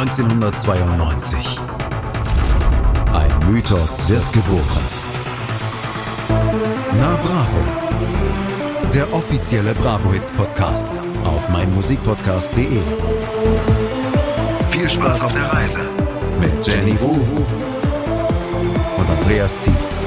1992. Ein Mythos wird geboren. Na Bravo. Der offizielle Bravo Hits Podcast auf meinmusikpodcast.de. Viel Spaß auf der Reise mit Jenny Wu und Andreas Thies.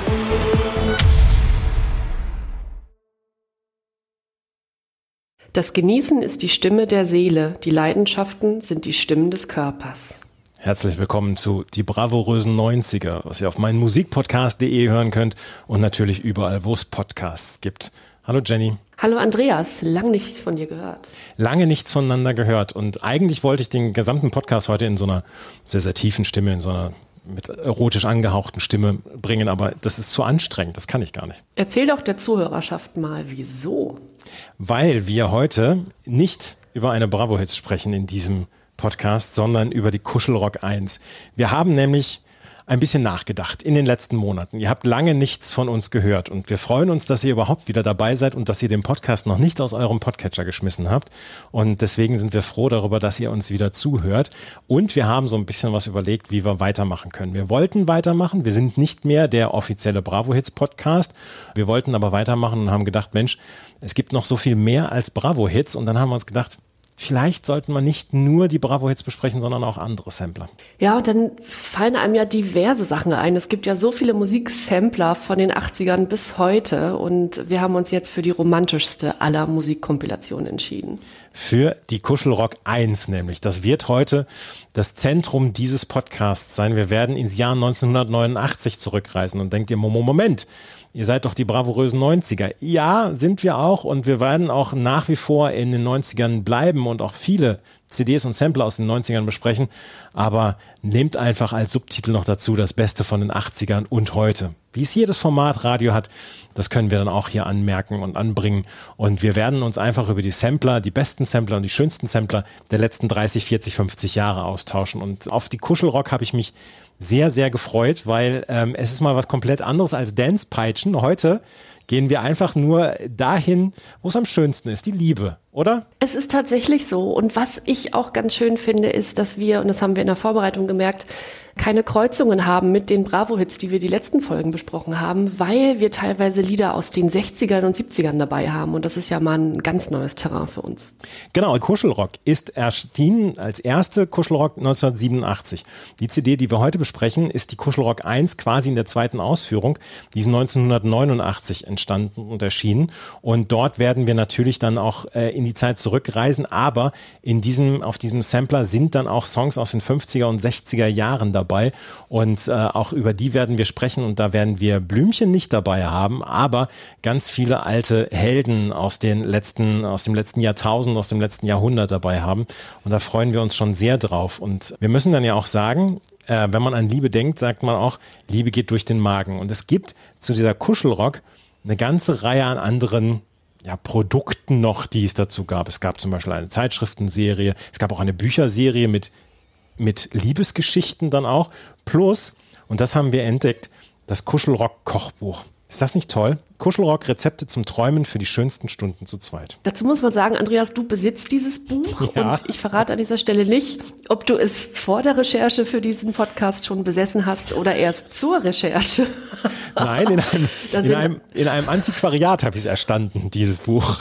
Das Genießen ist die Stimme der Seele, die Leidenschaften sind die Stimmen des Körpers. Herzlich willkommen zu Die bravourösen 90er, was ihr auf meinen Musikpodcast.de hören könnt und natürlich überall, wo es Podcasts gibt. Hallo Jenny. Hallo Andreas, lange nichts von dir gehört. Lange nichts voneinander gehört und eigentlich wollte ich den gesamten Podcast heute in so einer sehr, sehr tiefen Stimme, in so einer mit erotisch angehauchten Stimme bringen, aber das ist zu anstrengend, das kann ich gar nicht. Erzähl doch der Zuhörerschaft mal, wieso? Weil wir heute nicht über eine Bravo-Hits sprechen in diesem Podcast, sondern über die Kuschelrock 1. Wir haben nämlich ein bisschen nachgedacht in den letzten Monaten. Ihr habt lange nichts von uns gehört und wir freuen uns, dass ihr überhaupt wieder dabei seid und dass ihr den Podcast noch nicht aus eurem Podcatcher geschmissen habt. Und deswegen sind wir froh darüber, dass ihr uns wieder zuhört. Und wir haben so ein bisschen was überlegt, wie wir weitermachen können. Wir wollten weitermachen. Wir sind nicht mehr der offizielle Bravo Hits Podcast. Wir wollten aber weitermachen und haben gedacht, Mensch, es gibt noch so viel mehr als Bravo Hits. Und dann haben wir uns gedacht, vielleicht sollten wir nicht nur die Bravo-Hits besprechen, sondern auch andere Sampler. Ja, und dann fallen einem ja diverse Sachen ein. Es gibt ja so viele Musiksampler von den 80ern bis heute und wir haben uns jetzt für die romantischste aller Musikkompilationen entschieden. Für die Kuschelrock 1 nämlich. Das wird heute das Zentrum dieses Podcasts sein. Wir werden ins Jahr 1989 zurückreisen und denkt ihr, Moment, Ihr seid doch die bravourösen 90er. Ja, sind wir auch und wir werden auch nach wie vor in den 90ern bleiben und auch viele CDs und Sampler aus den 90ern besprechen. Aber nehmt einfach als Subtitel noch dazu das Beste von den 80ern und heute. Wie es jedes Format Radio hat, das können wir dann auch hier anmerken und anbringen. Und wir werden uns einfach über die Sampler, die besten Sampler und die schönsten Sampler der letzten 30, 40, 50 Jahre austauschen. Und auf die Kuschelrock habe ich mich sehr, sehr gefreut, weil ähm, es ist mal was komplett anderes als Dance-Peitschen. Heute gehen wir einfach nur dahin, wo es am schönsten ist, die Liebe, oder? Es ist tatsächlich so. Und was ich auch ganz schön finde, ist, dass wir, und das haben wir in der Vorbereitung gemerkt, keine Kreuzungen haben mit den Bravo-Hits, die wir die letzten Folgen besprochen haben, weil wir teilweise Lieder aus den 60ern und 70ern dabei haben. Und das ist ja mal ein ganz neues Terrain für uns. Genau, Kuschelrock ist erschienen als erste Kuschelrock 1987. Die CD, die wir heute besprechen, ist die Kuschelrock 1 quasi in der zweiten Ausführung. Die ist 1989 entstanden und erschienen. Und dort werden wir natürlich dann auch äh, in die Zeit zurückreisen. Aber in diesem, auf diesem Sampler sind dann auch Songs aus den 50er und 60er Jahren dabei dabei. Und äh, auch über die werden wir sprechen und da werden wir Blümchen nicht dabei haben, aber ganz viele alte Helden aus den letzten, aus dem letzten Jahrtausend, aus dem letzten Jahrhundert dabei haben. Und da freuen wir uns schon sehr drauf. Und wir müssen dann ja auch sagen, äh, wenn man an Liebe denkt, sagt man auch, Liebe geht durch den Magen. Und es gibt zu dieser Kuschelrock eine ganze Reihe an anderen ja, Produkten noch, die es dazu gab. Es gab zum Beispiel eine Zeitschriftenserie, es gab auch eine Bücherserie mit mit Liebesgeschichten dann auch. Plus, und das haben wir entdeckt, das Kuschelrock-Kochbuch. Ist das nicht toll? Kuschelrock Rezepte zum Träumen für die schönsten Stunden zu zweit. Dazu muss man sagen, Andreas, du besitzt dieses Buch ja. und ich verrate an dieser Stelle nicht, ob du es vor der Recherche für diesen Podcast schon besessen hast oder erst zur Recherche. Nein, in einem, in einem, in einem Antiquariat habe ich es erstanden, dieses Buch.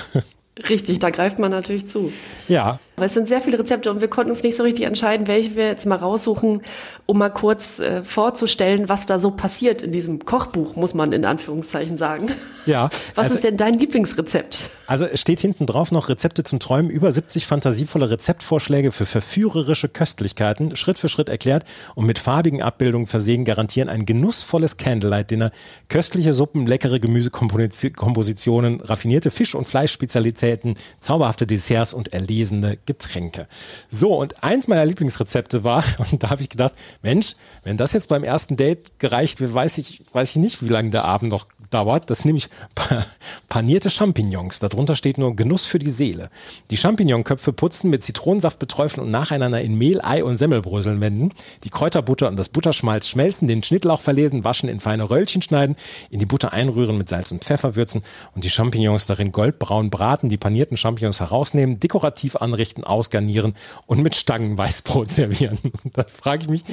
Richtig, da greift man natürlich zu. Ja. Aber es sind sehr viele Rezepte und wir konnten uns nicht so richtig entscheiden, welche wir jetzt mal raussuchen, um mal kurz äh, vorzustellen, was da so passiert in diesem Kochbuch, muss man in Anführungszeichen sagen. Ja. Was also, ist denn dein Lieblingsrezept? Also es steht hinten drauf noch Rezepte zum Träumen, über 70 fantasievolle Rezeptvorschläge für verführerische Köstlichkeiten, Schritt für Schritt erklärt und mit farbigen Abbildungen versehen, garantieren ein genussvolles Candlelight-Dinner, köstliche Suppen, leckere Gemüsekompositionen, raffinierte Fisch- und Fleischspezialitäten, zauberhafte Desserts und erlesene Getränke. So, und eins meiner Lieblingsrezepte war, und da habe ich gedacht, Mensch, wenn das jetzt beim ersten Date gereicht wird, weiß ich, weiß ich nicht, wie lange der Abend noch dauert. Das nämlich panierte Champignons. Darunter steht nur Genuss für die Seele. Die Champignonköpfe putzen, mit Zitronensaft beträufeln und nacheinander in Mehl, Ei und Semmelbröseln wenden. Die Kräuterbutter und das Butterschmalz schmelzen, den Schnittlauch verlesen, waschen, in feine Röllchen schneiden, in die Butter einrühren, mit Salz und Pfeffer würzen und die Champignons darin goldbraun braten, die panierten Champignons herausnehmen, dekorativ anrichten Gerichten ausgarnieren und mit Stangen Weißbrot servieren. Und da frage ich mich,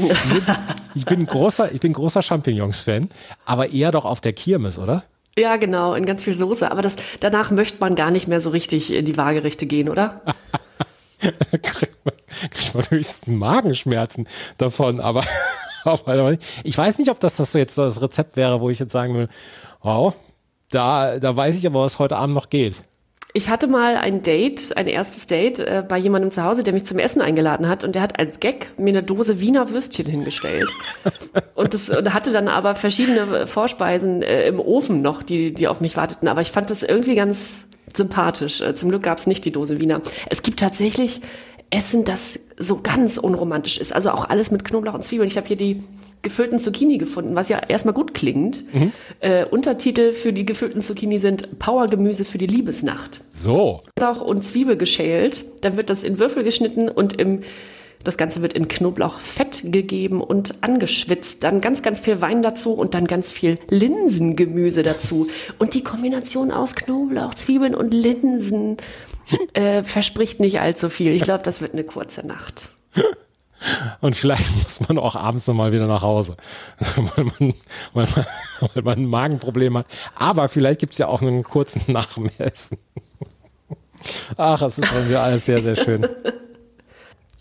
ich bin großer, ich bin großer Champignons-Fan, aber eher doch auf der Kirmes, oder? Ja, genau, in ganz viel Soße. Aber das, danach möchte man gar nicht mehr so richtig in die Waagerechte gehen, oder? kriegt man, kriegt man höchstens Magenschmerzen davon, aber, aber ich weiß nicht, ob das, das jetzt das Rezept wäre, wo ich jetzt sagen würde, wow, da, da weiß ich aber, was heute Abend noch geht. Ich hatte mal ein Date, ein erstes Date äh, bei jemandem zu Hause, der mich zum Essen eingeladen hat und der hat als Gag mir eine Dose Wiener Würstchen hingestellt. und das und hatte dann aber verschiedene Vorspeisen äh, im Ofen noch, die, die auf mich warteten. Aber ich fand das irgendwie ganz sympathisch. Äh, zum Glück gab es nicht die Dose Wiener. Es gibt tatsächlich Essen, das so ganz unromantisch ist. Also auch alles mit Knoblauch und Zwiebeln. Ich habe hier die gefüllten Zucchini gefunden, was ja erstmal gut klingt. Mhm. Äh, Untertitel für die gefüllten Zucchini sind Powergemüse für die Liebesnacht. So. Knoblauch und Zwiebel geschält, dann wird das in Würfel geschnitten und im das Ganze wird in Knoblauchfett gegeben und angeschwitzt. Dann ganz, ganz viel Wein dazu und dann ganz viel Linsengemüse dazu. Und die Kombination aus Knoblauch, Zwiebeln und Linsen äh, verspricht nicht allzu viel. Ich glaube, das wird eine kurze Nacht. Und vielleicht muss man auch abends nochmal wieder nach Hause, weil man, weil man, weil man ein Magenproblem hat. Aber vielleicht gibt's ja auch einen kurzen Nachmessen. Ach, es ist irgendwie alles sehr, sehr schön.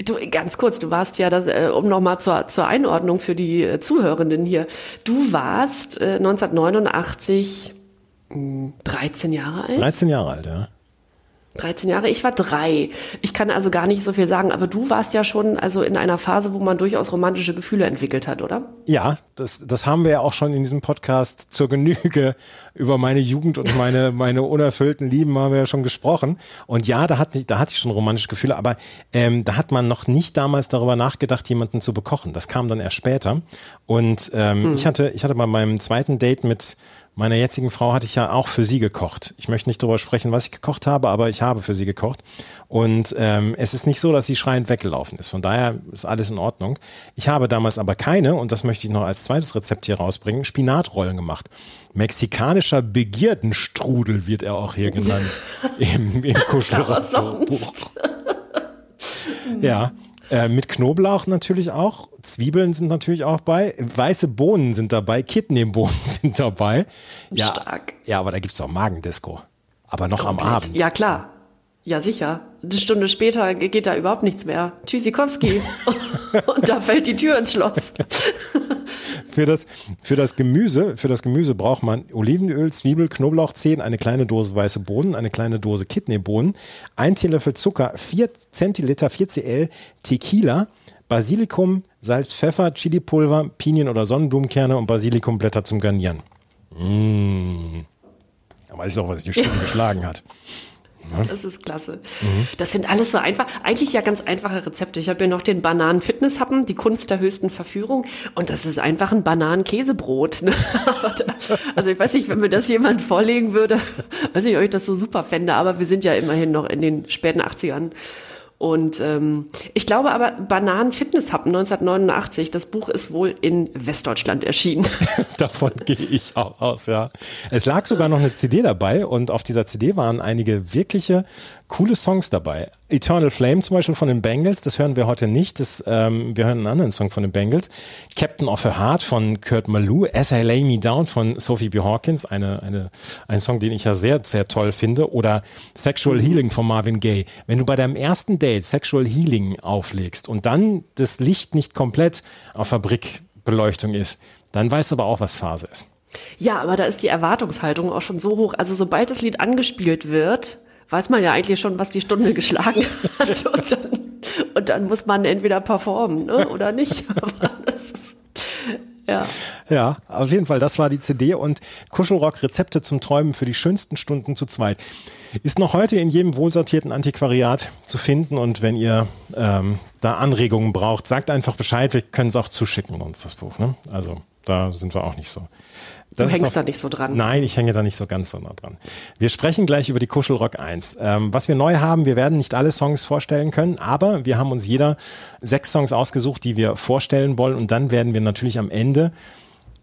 Du, ganz kurz, du warst ja, das, äh, um nochmal zur, zur Einordnung für die äh, Zuhörenden hier, du warst äh, 1989 mh, 13 Jahre alt? 13 Jahre alt, ja. 13 Jahre, ich war drei. Ich kann also gar nicht so viel sagen, aber du warst ja schon also in einer Phase, wo man durchaus romantische Gefühle entwickelt hat, oder? Ja, das, das haben wir ja auch schon in diesem Podcast zur Genüge über meine Jugend und meine, meine unerfüllten Lieben haben wir ja schon gesprochen. Und ja, da, hat, da hatte ich schon romantische Gefühle, aber ähm, da hat man noch nicht damals darüber nachgedacht, jemanden zu bekochen. Das kam dann erst später. Und ähm, hm. ich hatte, ich hatte bei meinem zweiten Date mit meiner jetzigen Frau hatte ich ja auch für sie gekocht. Ich möchte nicht darüber sprechen, was ich gekocht habe, aber ich habe für sie gekocht. Und ähm, es ist nicht so, dass sie schreiend weggelaufen ist. Von daher ist alles in Ordnung. Ich habe damals aber keine, und das möchte ich noch als zweites Rezept hier rausbringen, Spinatrollen gemacht. Mexikanischer Begierdenstrudel wird er auch hier genannt im, im Kuschelbuch. ja, äh, mit Knoblauch natürlich auch. Zwiebeln sind natürlich auch bei. Weiße Bohnen sind dabei. Kidneybohnen sind dabei. Ja, Stark. Ja, aber da gibt's auch Magendisco. Aber noch Komplett. am Abend. Ja, klar. Ja, sicher. Eine Stunde später geht da überhaupt nichts mehr. Tschüssikowski. Und da fällt die Tür ins Schloss. für das, für das Gemüse, für das Gemüse braucht man Olivenöl, Zwiebel, Knoblauchzehen, eine kleine Dose weiße Bohnen, eine kleine Dose Kidneybohnen, ein Teelöffel Zucker, 4 Zentiliter 4 Cl Tequila, Basilikum, Salz, Pfeffer, Chilipulver, Pinien- oder Sonnenblumenkerne und Basilikumblätter zum Garnieren. Mmh. Da weiß ich auch, was die Stunde geschlagen hat. Das ist klasse. Mhm. Das sind alles so einfach, eigentlich ja ganz einfache Rezepte. Ich habe hier noch den Bananen-Fitness-Happen, die Kunst der höchsten Verführung. Und das ist einfach ein Bananen-Käsebrot. Ne? also ich weiß nicht, wenn mir das jemand vorlegen würde, weiß ich, ob ich das so super fände. Aber wir sind ja immerhin noch in den späten 80ern. Und ähm, ich glaube aber, Bananen Fitness Happen 1989, das Buch ist wohl in Westdeutschland erschienen. Davon gehe ich auch aus, ja. Es lag sogar noch eine CD dabei und auf dieser CD waren einige wirkliche coole Songs dabei. Eternal Flame zum Beispiel von den Bengals, das hören wir heute nicht. Das, ähm, wir hören einen anderen Song von den Bengals. Captain of a Heart von Kurt Malou. As I Lay Me Down von Sophie B. Hawkins, eine, eine, ein Song, den ich ja sehr, sehr toll finde. Oder Sexual Healing von Marvin Gaye. Wenn du bei deinem ersten Date Sexual Healing auflegst und dann das Licht nicht komplett auf Fabrikbeleuchtung ist, dann weißt du aber auch, was Phase ist. Ja, aber da ist die Erwartungshaltung auch schon so hoch. Also sobald das Lied angespielt wird, weiß man ja eigentlich schon, was die Stunde geschlagen hat. Und dann, und dann muss man entweder performen ne? oder nicht. Aber das ist, ja. ja, auf jeden Fall, das war die CD und Kuschelrock Rezepte zum Träumen für die schönsten Stunden zu zweit. Ist noch heute in jedem wohlsortierten Antiquariat zu finden und wenn ihr ähm, da Anregungen braucht, sagt einfach Bescheid, wir können es auch zuschicken uns das Buch. Ne? Also da sind wir auch nicht so. Das du hängst noch, da nicht so dran. Nein, ich hänge da nicht so ganz so nah dran. Wir sprechen gleich über die Kuschelrock 1. Ähm, was wir neu haben, wir werden nicht alle Songs vorstellen können, aber wir haben uns jeder sechs Songs ausgesucht, die wir vorstellen wollen und dann werden wir natürlich am Ende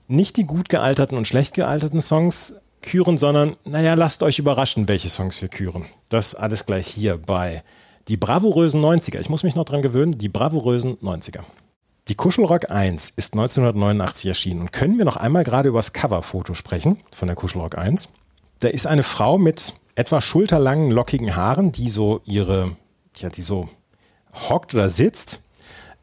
nicht die gut gealterten und schlecht gealterten Songs küren, sondern naja, lasst euch überraschen, welche Songs wir küren. Das alles gleich hier bei Die bravourösen 90er. Ich muss mich noch dran gewöhnen. Die bravourösen 90er. Die Kuschelrock 1 ist 1989 erschienen. Und können wir noch einmal gerade über das Coverfoto sprechen von der Kuschelrock 1? Da ist eine Frau mit etwa schulterlangen, lockigen Haaren, die so ihre, ja, die so hockt oder sitzt,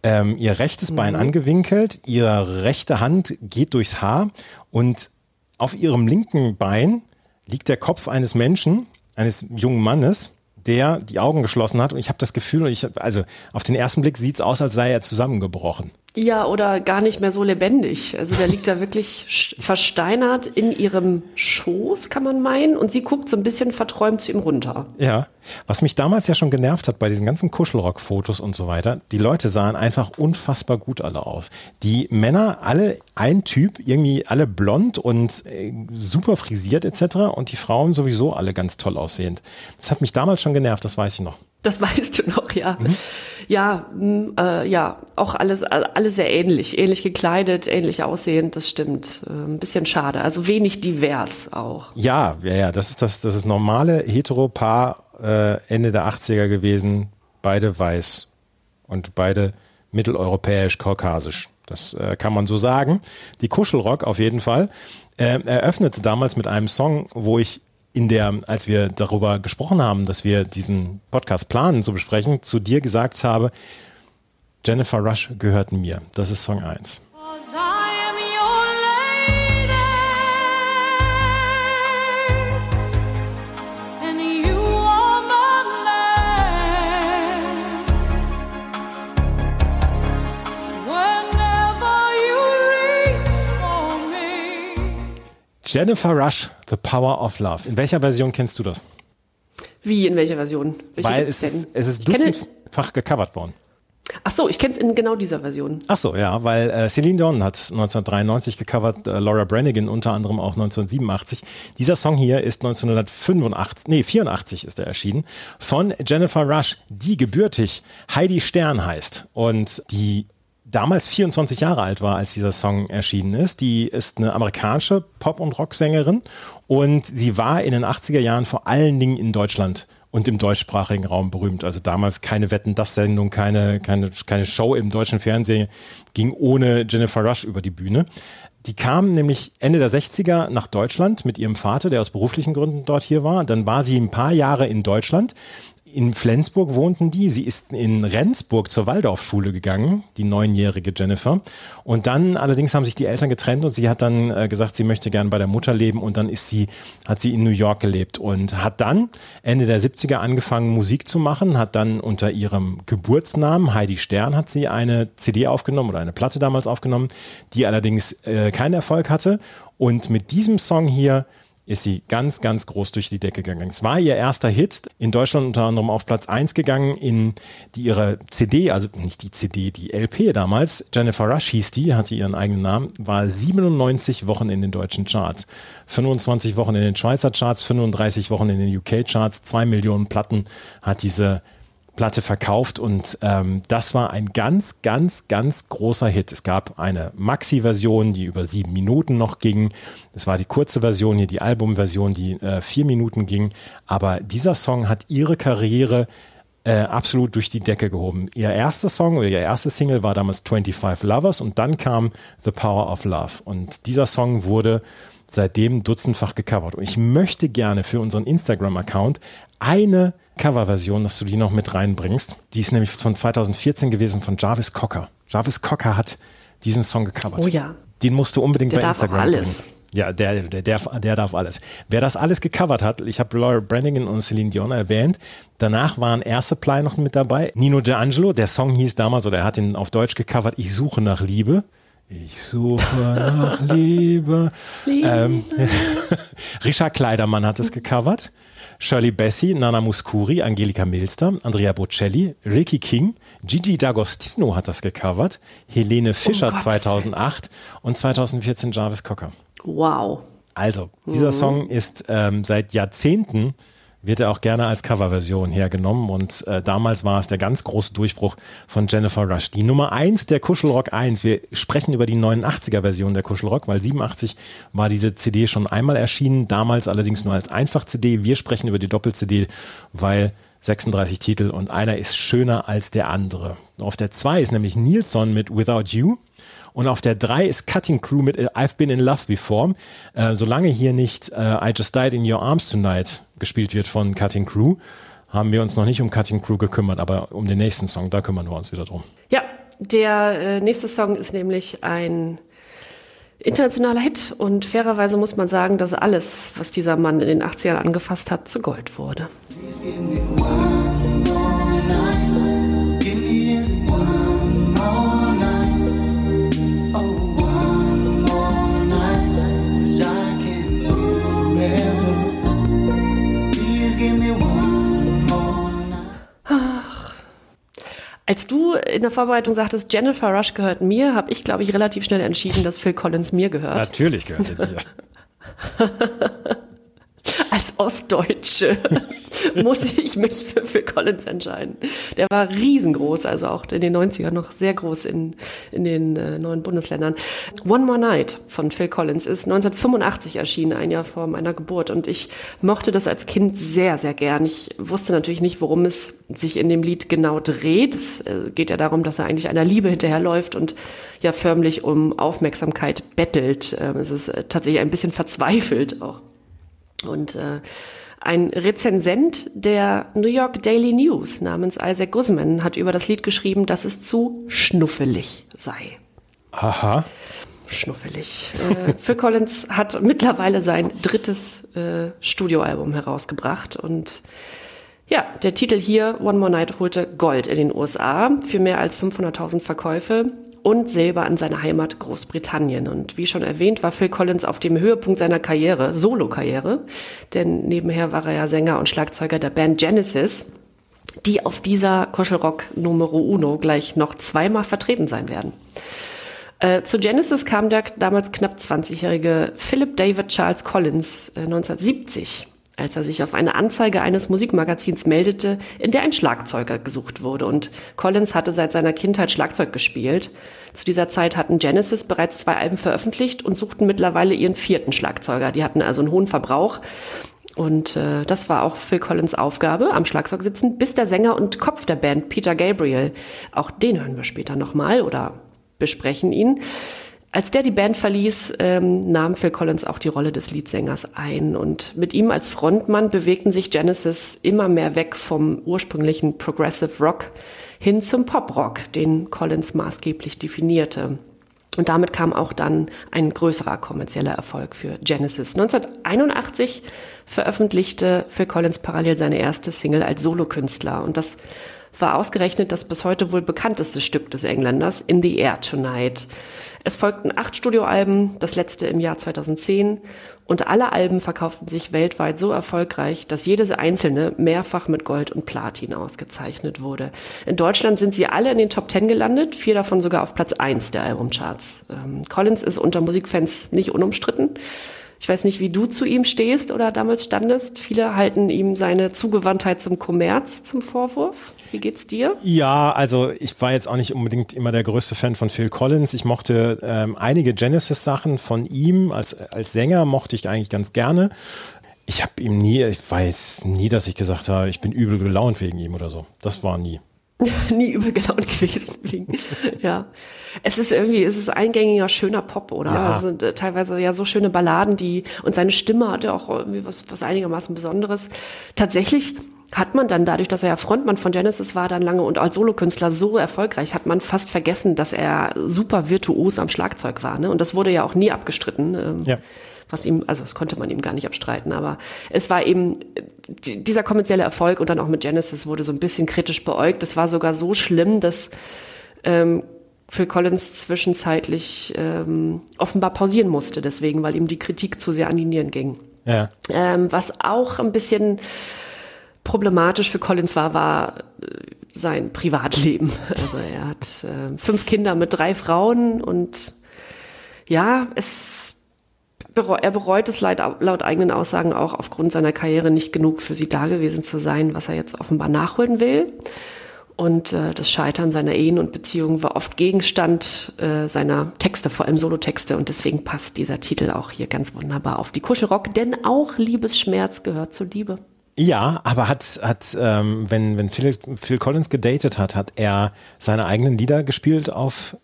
ähm, ihr rechtes mhm. Bein angewinkelt, ihre rechte Hand geht durchs Haar und auf ihrem linken Bein liegt der Kopf eines Menschen, eines jungen Mannes, der die Augen geschlossen hat und ich habe das Gefühl, ich, also auf den ersten Blick sieht es aus, als sei er zusammengebrochen. Ja, oder gar nicht mehr so lebendig. Also der liegt da wirklich versteinert in ihrem Schoß, kann man meinen, und sie guckt so ein bisschen verträumt zu ihm runter. Ja, was mich damals ja schon genervt hat bei diesen ganzen Kuschelrock-Fotos und so weiter, die Leute sahen einfach unfassbar gut alle aus. Die Männer, alle ein Typ, irgendwie alle blond und äh, super frisiert etc. und die Frauen sowieso alle ganz toll aussehend. Das hat mich damals schon genervt, das weiß ich noch. Das weißt du noch, ja. Mhm. Ja, mh, hm, äh, ja, auch alles, alles sehr ähnlich, ähnlich gekleidet, ähnlich aussehend, das stimmt. Äh, ein bisschen schade, also wenig divers auch. Ja, ja, ja, das ist das, das ist normale Heteropaar äh, Ende der 80er gewesen, beide weiß und beide mitteleuropäisch-kaukasisch. Das äh, kann man so sagen. Die Kuschelrock auf jeden Fall äh, eröffnete damals mit einem Song, wo ich in der, als wir darüber gesprochen haben, dass wir diesen Podcast planen zu besprechen, zu dir gesagt habe, Jennifer Rush gehört mir. Das ist Song 1. Jennifer Rush, The Power of Love. In welcher Version kennst du das? Wie, in welcher Version? Welche Weil es ist, es ist dutzendfach gecovert worden. Ach so, ich kenne es in genau dieser Version. Ach so, ja, weil äh, Celine Dion hat 1993 gecovert, äh, Laura Branigan unter anderem auch 1987. Dieser Song hier ist 1985, nee, 84 ist er erschienen, von Jennifer Rush, die gebürtig Heidi Stern heißt. Und die damals 24 Jahre alt war, als dieser Song erschienen ist. Die ist eine amerikanische Pop- und Rocksängerin und sie war in den 80er Jahren vor allen Dingen in Deutschland und im deutschsprachigen Raum berühmt. Also damals keine Wetten, das Sendung, keine, keine, keine Show im deutschen Fernsehen ging ohne Jennifer Rush über die Bühne. Die kam nämlich Ende der 60er nach Deutschland mit ihrem Vater, der aus beruflichen Gründen dort hier war. Dann war sie ein paar Jahre in Deutschland in Flensburg wohnten die. Sie ist in Rendsburg zur Waldorfschule gegangen, die neunjährige Jennifer. Und dann allerdings haben sich die Eltern getrennt und sie hat dann äh, gesagt, sie möchte gern bei der Mutter leben und dann ist sie, hat sie in New York gelebt und hat dann Ende der 70er angefangen Musik zu machen, hat dann unter ihrem Geburtsnamen Heidi Stern hat sie eine CD aufgenommen oder eine Platte damals aufgenommen, die allerdings äh, keinen Erfolg hatte. Und mit diesem Song hier ist sie ganz, ganz groß durch die Decke gegangen. Es war ihr erster Hit, in Deutschland unter anderem auf Platz 1 gegangen, in die ihre CD, also nicht die CD, die LP damals, Jennifer Rush hieß die, hatte ihren eigenen Namen, war 97 Wochen in den deutschen Charts, 25 Wochen in den Schweizer Charts, 35 Wochen in den UK Charts, zwei Millionen Platten hat diese Platte verkauft und ähm, das war ein ganz, ganz, ganz großer Hit. Es gab eine Maxi-Version, die über sieben Minuten noch ging. Es war die kurze Version, hier die Album-Version, die äh, vier Minuten ging. Aber dieser Song hat ihre Karriere äh, absolut durch die Decke gehoben. Ihr erster Song oder ihr erste Single war damals 25 Lovers und dann kam The Power of Love. Und dieser Song wurde seitdem dutzendfach gecovert. Und ich möchte gerne für unseren Instagram-Account eine Coverversion, dass du die noch mit reinbringst. Die ist nämlich von 2014 gewesen von Jarvis Cocker. Jarvis Cocker hat diesen Song gecovert. Oh ja. Den musst du unbedingt der bei Instagram darf alles. bringen. Ja, der, der, der, der darf alles. Wer das alles gecovert hat, ich habe Laura Brannigan und Celine Dion erwähnt. Danach waren Air Supply noch mit dabei. Nino D'Angelo, der Song hieß damals, oder er hat ihn auf Deutsch gecovert, Ich suche nach Liebe. Ich suche nach Liebe. Liebe. Ähm, Richard Kleidermann hat es gecovert. Shirley Bessie, Nana Muscuri, Angelika Milster, Andrea Bocelli, Ricky King, Gigi D'Agostino hat das gecovert, Helene Fischer oh 2008 und 2014 Jarvis Cocker. Wow. Also, dieser mhm. Song ist ähm, seit Jahrzehnten wird er auch gerne als Coverversion hergenommen und äh, damals war es der ganz große Durchbruch von Jennifer Rush. Die Nummer eins der Kuschelrock 1. Wir sprechen über die 89er Version der Kuschelrock, weil 87 war diese CD schon einmal erschienen, damals allerdings nur als Einfach-CD. Wir sprechen über die Doppel-CD, weil 36 Titel und einer ist schöner als der andere. Auf der 2 ist nämlich Nilsson mit Without You. Und auf der 3 ist Cutting Crew mit I've Been in Love Before. Äh, solange hier nicht äh, I Just Died in Your Arms Tonight gespielt wird von Cutting Crew, haben wir uns noch nicht um Cutting Crew gekümmert, aber um den nächsten Song, da kümmern wir uns wieder drum. Ja, der äh, nächste Song ist nämlich ein internationaler Hit und fairerweise muss man sagen, dass alles, was dieser Mann in den 80ern angefasst hat, zu Gold wurde. Please give me one Als du in der Vorbereitung sagtest, Jennifer Rush gehört mir, habe ich, glaube ich, relativ schnell entschieden, dass Phil Collins mir gehört. Natürlich gehört er dir. Als Ostdeutsche muss ich mich für Phil Collins entscheiden. Der war riesengroß, also auch in den 90ern noch sehr groß in, in den äh, neuen Bundesländern. One More Night von Phil Collins ist 1985 erschienen, ein Jahr vor meiner Geburt. Und ich mochte das als Kind sehr, sehr gern. Ich wusste natürlich nicht, worum es sich in dem Lied genau dreht. Es äh, geht ja darum, dass er eigentlich einer Liebe hinterherläuft und ja förmlich um Aufmerksamkeit bettelt. Ähm, es ist äh, tatsächlich ein bisschen verzweifelt auch. Und äh, ein Rezensent der New York Daily News namens Isaac Guzman hat über das Lied geschrieben, dass es zu schnuffelig sei. Aha. Schnuffelig. Äh, Phil Collins hat mittlerweile sein drittes äh, Studioalbum herausgebracht und ja, der Titel hier, One More Night, holte Gold in den USA für mehr als 500.000 Verkäufe und Silber an seiner Heimat Großbritannien. Und wie schon erwähnt, war Phil Collins auf dem Höhepunkt seiner Karriere, Solo-Karriere, denn nebenher war er ja Sänger und Schlagzeuger der Band Genesis, die auf dieser Kuschelrock Numero Uno gleich noch zweimal vertreten sein werden. Äh, zu Genesis kam der damals knapp 20-jährige Philip David Charles Collins äh, 1970 als er sich auf eine Anzeige eines Musikmagazins meldete, in der ein Schlagzeuger gesucht wurde. Und Collins hatte seit seiner Kindheit Schlagzeug gespielt. Zu dieser Zeit hatten Genesis bereits zwei Alben veröffentlicht und suchten mittlerweile ihren vierten Schlagzeuger. Die hatten also einen hohen Verbrauch. Und äh, das war auch Phil Collins Aufgabe, am Schlagzeug sitzen, bis der Sänger und Kopf der Band, Peter Gabriel, auch den hören wir später nochmal oder besprechen ihn, als der die Band verließ, ähm, nahm Phil Collins auch die Rolle des Leadsängers ein. Und mit ihm als Frontmann bewegten sich Genesis immer mehr weg vom ursprünglichen Progressive Rock hin zum Pop-Rock, den Collins maßgeblich definierte. Und damit kam auch dann ein größerer kommerzieller Erfolg für Genesis. 1981 veröffentlichte Phil Collins parallel seine erste Single als Solokünstler. Und das war ausgerechnet das bis heute wohl bekannteste Stück des Engländers, In the Air Tonight. Es folgten acht Studioalben, das letzte im Jahr 2010, und alle Alben verkauften sich weltweit so erfolgreich, dass jedes einzelne mehrfach mit Gold und Platin ausgezeichnet wurde. In Deutschland sind sie alle in den Top Ten gelandet, vier davon sogar auf Platz eins der Albumcharts. Ähm, Collins ist unter Musikfans nicht unumstritten. Ich weiß nicht, wie du zu ihm stehst oder damals standest. Viele halten ihm seine Zugewandtheit zum Kommerz zum Vorwurf. Wie geht's dir? Ja, also ich war jetzt auch nicht unbedingt immer der größte Fan von Phil Collins. Ich mochte ähm, einige Genesis-Sachen von ihm als, als Sänger mochte ich eigentlich ganz gerne. Ich habe ihm nie, ich weiß nie, dass ich gesagt habe, ich bin übel gelaunt wegen ihm oder so. Das war nie. nie übel gelaunt gewesen. ja. Es ist irgendwie, es ist eingängiger, schöner Pop, oder? Ja. Also, teilweise ja so schöne Balladen, die, und seine Stimme hatte auch irgendwie was, was einigermaßen Besonderes. Tatsächlich hat man dann dadurch, dass er ja Frontmann von Genesis war, dann lange und als Solokünstler so erfolgreich, hat man fast vergessen, dass er super virtuos am Schlagzeug war. Ne? Und das wurde ja auch nie abgestritten. Ähm, ja was ihm, also das konnte man ihm gar nicht abstreiten, aber es war eben dieser kommerzielle Erfolg und dann auch mit Genesis wurde so ein bisschen kritisch beäugt. Es war sogar so schlimm, dass ähm, Phil Collins zwischenzeitlich ähm, offenbar pausieren musste, deswegen, weil ihm die Kritik zu sehr an die Nieren ging. Ja. Ähm, was auch ein bisschen problematisch für Collins war, war äh, sein Privatleben. Also er hat äh, fünf Kinder mit drei Frauen und ja, es er bereut es laut, eigenen Aussagen auch aufgrund seiner Karriere nicht genug für sie da gewesen zu sein, was er jetzt offenbar nachholen will. Und äh, das Scheitern seiner Ehen und Beziehungen war oft Gegenstand äh, seiner Texte, vor allem Solotexte. Und deswegen passt dieser Titel auch hier ganz wunderbar auf die Kuschelrock, denn auch Liebesschmerz gehört zur Liebe. Ja, aber hat, hat ähm, wenn, wenn Phil, Phil Collins gedatet hat, hat er seine eigenen Lieder gespielt auf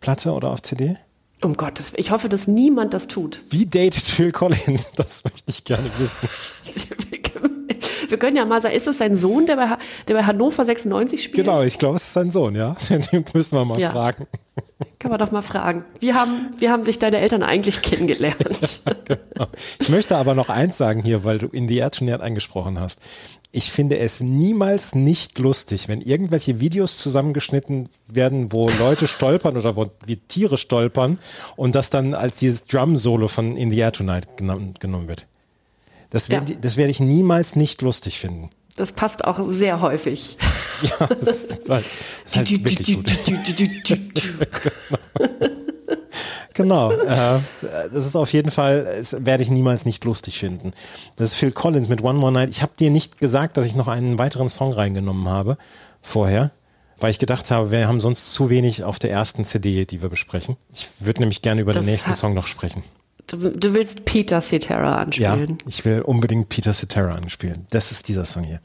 Platte oder auf CD? Um Gottes Willen. Ich hoffe, dass niemand das tut. Wie datet Phil Collins? Das möchte ich gerne wissen. Wir können ja mal sagen, ist es sein Sohn, der bei, der bei Hannover 96 spielt? Genau, ich glaube, es ist sein Sohn, ja. Den müssen wir mal ja. fragen. Kann man doch mal fragen. Wie haben, wie haben sich deine Eltern eigentlich kennengelernt? ja, genau. Ich möchte aber noch eins sagen hier, weil du in die Erdschnert angesprochen hast. Ich finde es niemals nicht lustig, wenn irgendwelche Videos zusammengeschnitten werden, wo Leute stolpern oder wo wie Tiere stolpern und das dann als dieses Drum-Solo von In the Air Tonight genommen wird. Das werde ja. werd ich niemals nicht lustig finden. Das passt auch sehr häufig. Ja, das ist halt, das ist halt wirklich gut. genau. Äh, das ist auf jeden Fall, das werde ich niemals nicht lustig finden. Das ist Phil Collins mit One More Night. Ich habe dir nicht gesagt, dass ich noch einen weiteren Song reingenommen habe vorher, weil ich gedacht habe, wir haben sonst zu wenig auf der ersten CD, die wir besprechen. Ich würde nämlich gerne über das den nächsten Song noch sprechen. Du, du, willst Peter Cetera anspielen? Ja, ich will unbedingt Peter Cetera anspielen. Das ist dieser Song hier.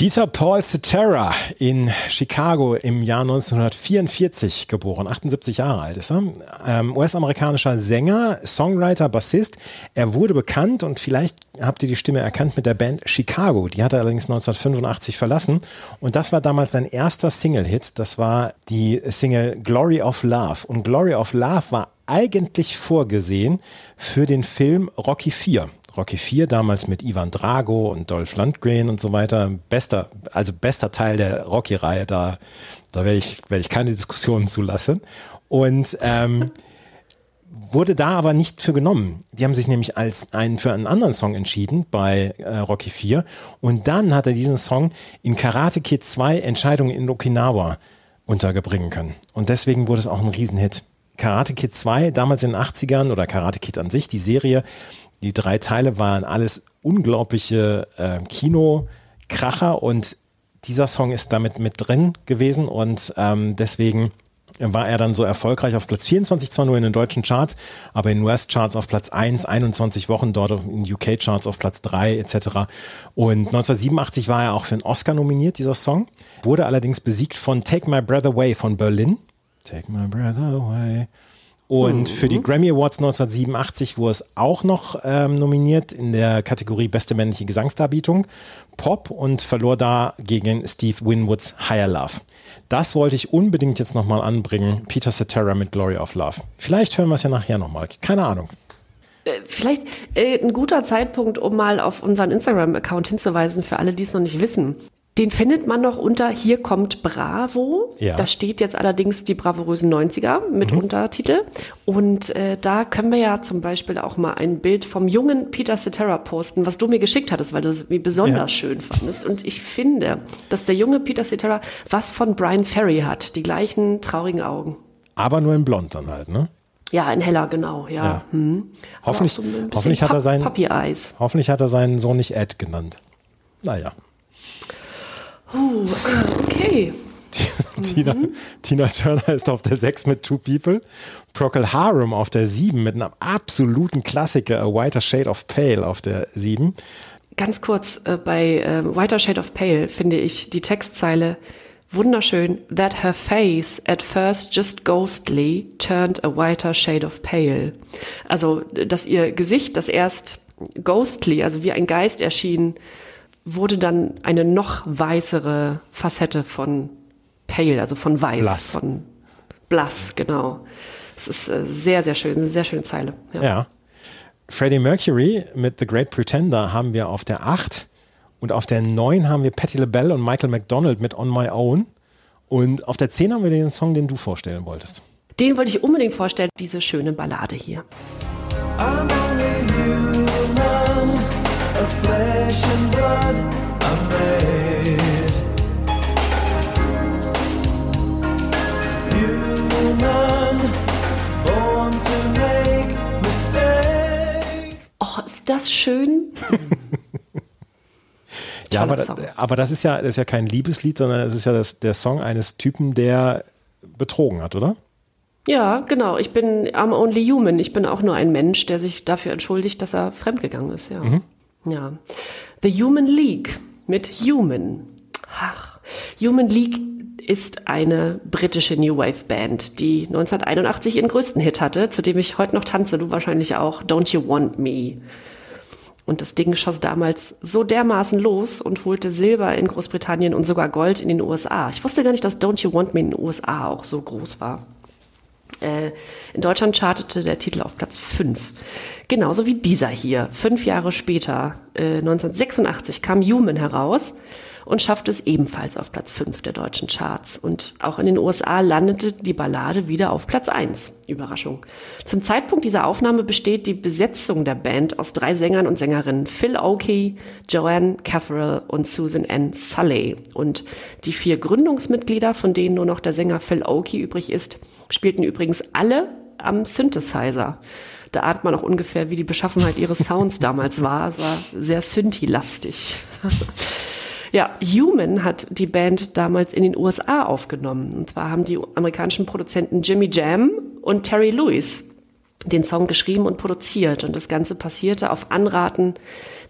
Peter Paul Cetera in Chicago im Jahr 1944 geboren, 78 Jahre alt ist er. Ähm, US-amerikanischer Sänger, Songwriter, Bassist. Er wurde bekannt und vielleicht habt ihr die Stimme erkannt mit der Band Chicago. Die hat er allerdings 1985 verlassen und das war damals sein erster Single-Hit. Das war die Single Glory of Love. Und Glory of Love war eigentlich vorgesehen für den Film Rocky 4. Rocky 4 damals mit Ivan Drago und Dolph Lundgren und so weiter. Bester, also bester Teil der Rocky-Reihe, da, da werde ich, werde ich keine Diskussionen zulassen. Und ähm, wurde da aber nicht für genommen. Die haben sich nämlich als einen für einen anderen Song entschieden bei äh, Rocky 4. Und dann hat er diesen Song in Karate Kid 2 Entscheidungen in Okinawa untergebringen können. Und deswegen wurde es auch ein Riesenhit. Karate Kid 2, damals in den 80ern oder Karate Kid an sich, die Serie, die drei Teile waren alles unglaubliche äh, Kinokracher und dieser Song ist damit mit drin gewesen und ähm, deswegen war er dann so erfolgreich auf Platz 24, zwar nur in den deutschen Charts, aber in US-Charts auf Platz 1, 21 Wochen dort in UK-Charts auf Platz 3 etc. Und 1987 war er auch für einen Oscar nominiert, dieser Song, wurde allerdings besiegt von Take My Breath Away von Berlin. Take My Breath Away. Und mhm. für die Grammy Awards 1987 wurde es auch noch ähm, nominiert in der Kategorie Beste männliche Gesangsdarbietung Pop und verlor da gegen Steve Winwoods Higher Love. Das wollte ich unbedingt jetzt nochmal anbringen. Peter Cetera mit Glory of Love. Vielleicht hören wir es ja nachher nochmal. Keine Ahnung. Äh, vielleicht äh, ein guter Zeitpunkt, um mal auf unseren Instagram-Account hinzuweisen, für alle, die es noch nicht wissen. Den findet man noch unter Hier kommt Bravo. Ja. Da steht jetzt allerdings die bravourösen 90er mit mhm. Untertitel. Und äh, da können wir ja zum Beispiel auch mal ein Bild vom jungen Peter Cetera posten, was du mir geschickt hattest, weil du es mir besonders ja. schön fandest. Und ich finde, dass der junge Peter Cetera was von Brian Ferry hat. Die gleichen traurigen Augen. Aber nur in Blond dann halt, ne? Ja, in heller, genau, ja. ja. Hm. Hoffentlich, so hoffentlich, hat er seinen, hoffentlich hat er seinen Sohn nicht Ed genannt. Naja. Oh, okay. Tina, mhm. Tina Turner ist auf der 6 mit Two People. Procol Harum auf der 7 mit einem absoluten Klassiker, A Whiter Shade of Pale auf der 7. Ganz kurz, äh, bei äh, Whiter Shade of Pale finde ich die Textzeile wunderschön. That her face at first just ghostly turned a whiter shade of pale. Also, dass ihr Gesicht, das erst ghostly, also wie ein Geist erschien, wurde dann eine noch weißere Facette von Pale, also von Weiß, Blass. von Blass, genau. Es ist äh, sehr, sehr schön, eine sehr schöne Zeile. Ja. ja. Freddie Mercury mit The Great Pretender haben wir auf der 8 und auf der 9 haben wir Patti LaBelle und Michael McDonald mit On My Own und auf der 10 haben wir den Song, den du vorstellen wolltest. Den wollte ich unbedingt vorstellen, diese schöne Ballade hier. I'm only human, a flesh and blood. das schön? ja, aber, aber, das ist ja, das ist ja kein Liebeslied, sondern es ist ja das, der Song eines Typen, der betrogen hat, oder? Ja, genau. Ich bin I'm only human. Ich bin auch nur ein Mensch, der sich dafür entschuldigt, dass er fremdgegangen ist. Ja. Mhm. Ja. The Human League mit Human. Ach, Human League ist eine britische New Wave Band, die 1981 ihren größten Hit hatte, zu dem ich heute noch tanze, du wahrscheinlich auch, Don't You Want Me. Und das Ding schoss damals so dermaßen los und holte Silber in Großbritannien und sogar Gold in den USA. Ich wusste gar nicht, dass Don't You Want Me in den USA auch so groß war. Äh, in Deutschland chartete der Titel auf Platz 5. Genauso wie dieser hier. Fünf Jahre später, äh, 1986, kam Human heraus und schaffte es ebenfalls auf Platz 5 der deutschen Charts. Und auch in den USA landete die Ballade wieder auf Platz 1. Überraschung. Zum Zeitpunkt dieser Aufnahme besteht die Besetzung der Band aus drei Sängern und Sängerinnen. Phil Oakey, Joanne Catherall und Susan Ann Sully. Und die vier Gründungsmitglieder, von denen nur noch der Sänger Phil Oakey übrig ist, spielten übrigens alle am Synthesizer. Da ahnt man auch ungefähr, wie die Beschaffenheit ihres Sounds damals war. Es war sehr Synthi-lastig. Ja, Human hat die Band damals in den USA aufgenommen. Und zwar haben die amerikanischen Produzenten Jimmy Jam und Terry Lewis den Song geschrieben und produziert. Und das Ganze passierte auf Anraten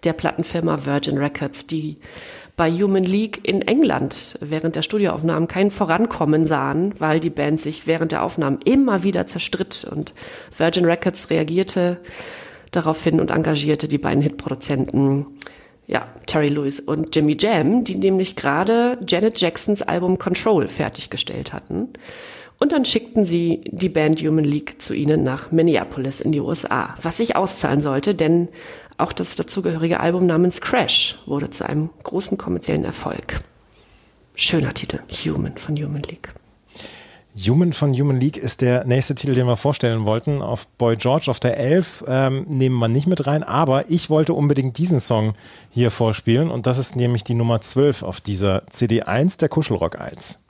der Plattenfirma Virgin Records, die bei Human League in England während der Studioaufnahmen kein Vorankommen sahen, weil die Band sich während der Aufnahmen immer wieder zerstritt. Und Virgin Records reagierte daraufhin und engagierte die beiden Hitproduzenten ja, Terry Lewis und Jimmy Jam, die nämlich gerade Janet Jacksons Album Control fertiggestellt hatten. Und dann schickten sie die Band Human League zu ihnen nach Minneapolis in die USA, was sich auszahlen sollte, denn auch das dazugehörige Album namens Crash wurde zu einem großen kommerziellen Erfolg. Schöner Titel, Human von Human League. Human von Human League ist der nächste Titel, den wir vorstellen wollten. Auf Boy George auf der 11 ähm, nehmen wir nicht mit rein, aber ich wollte unbedingt diesen Song hier vorspielen und das ist nämlich die Nummer 12 auf dieser CD 1 der Kuschelrock 1.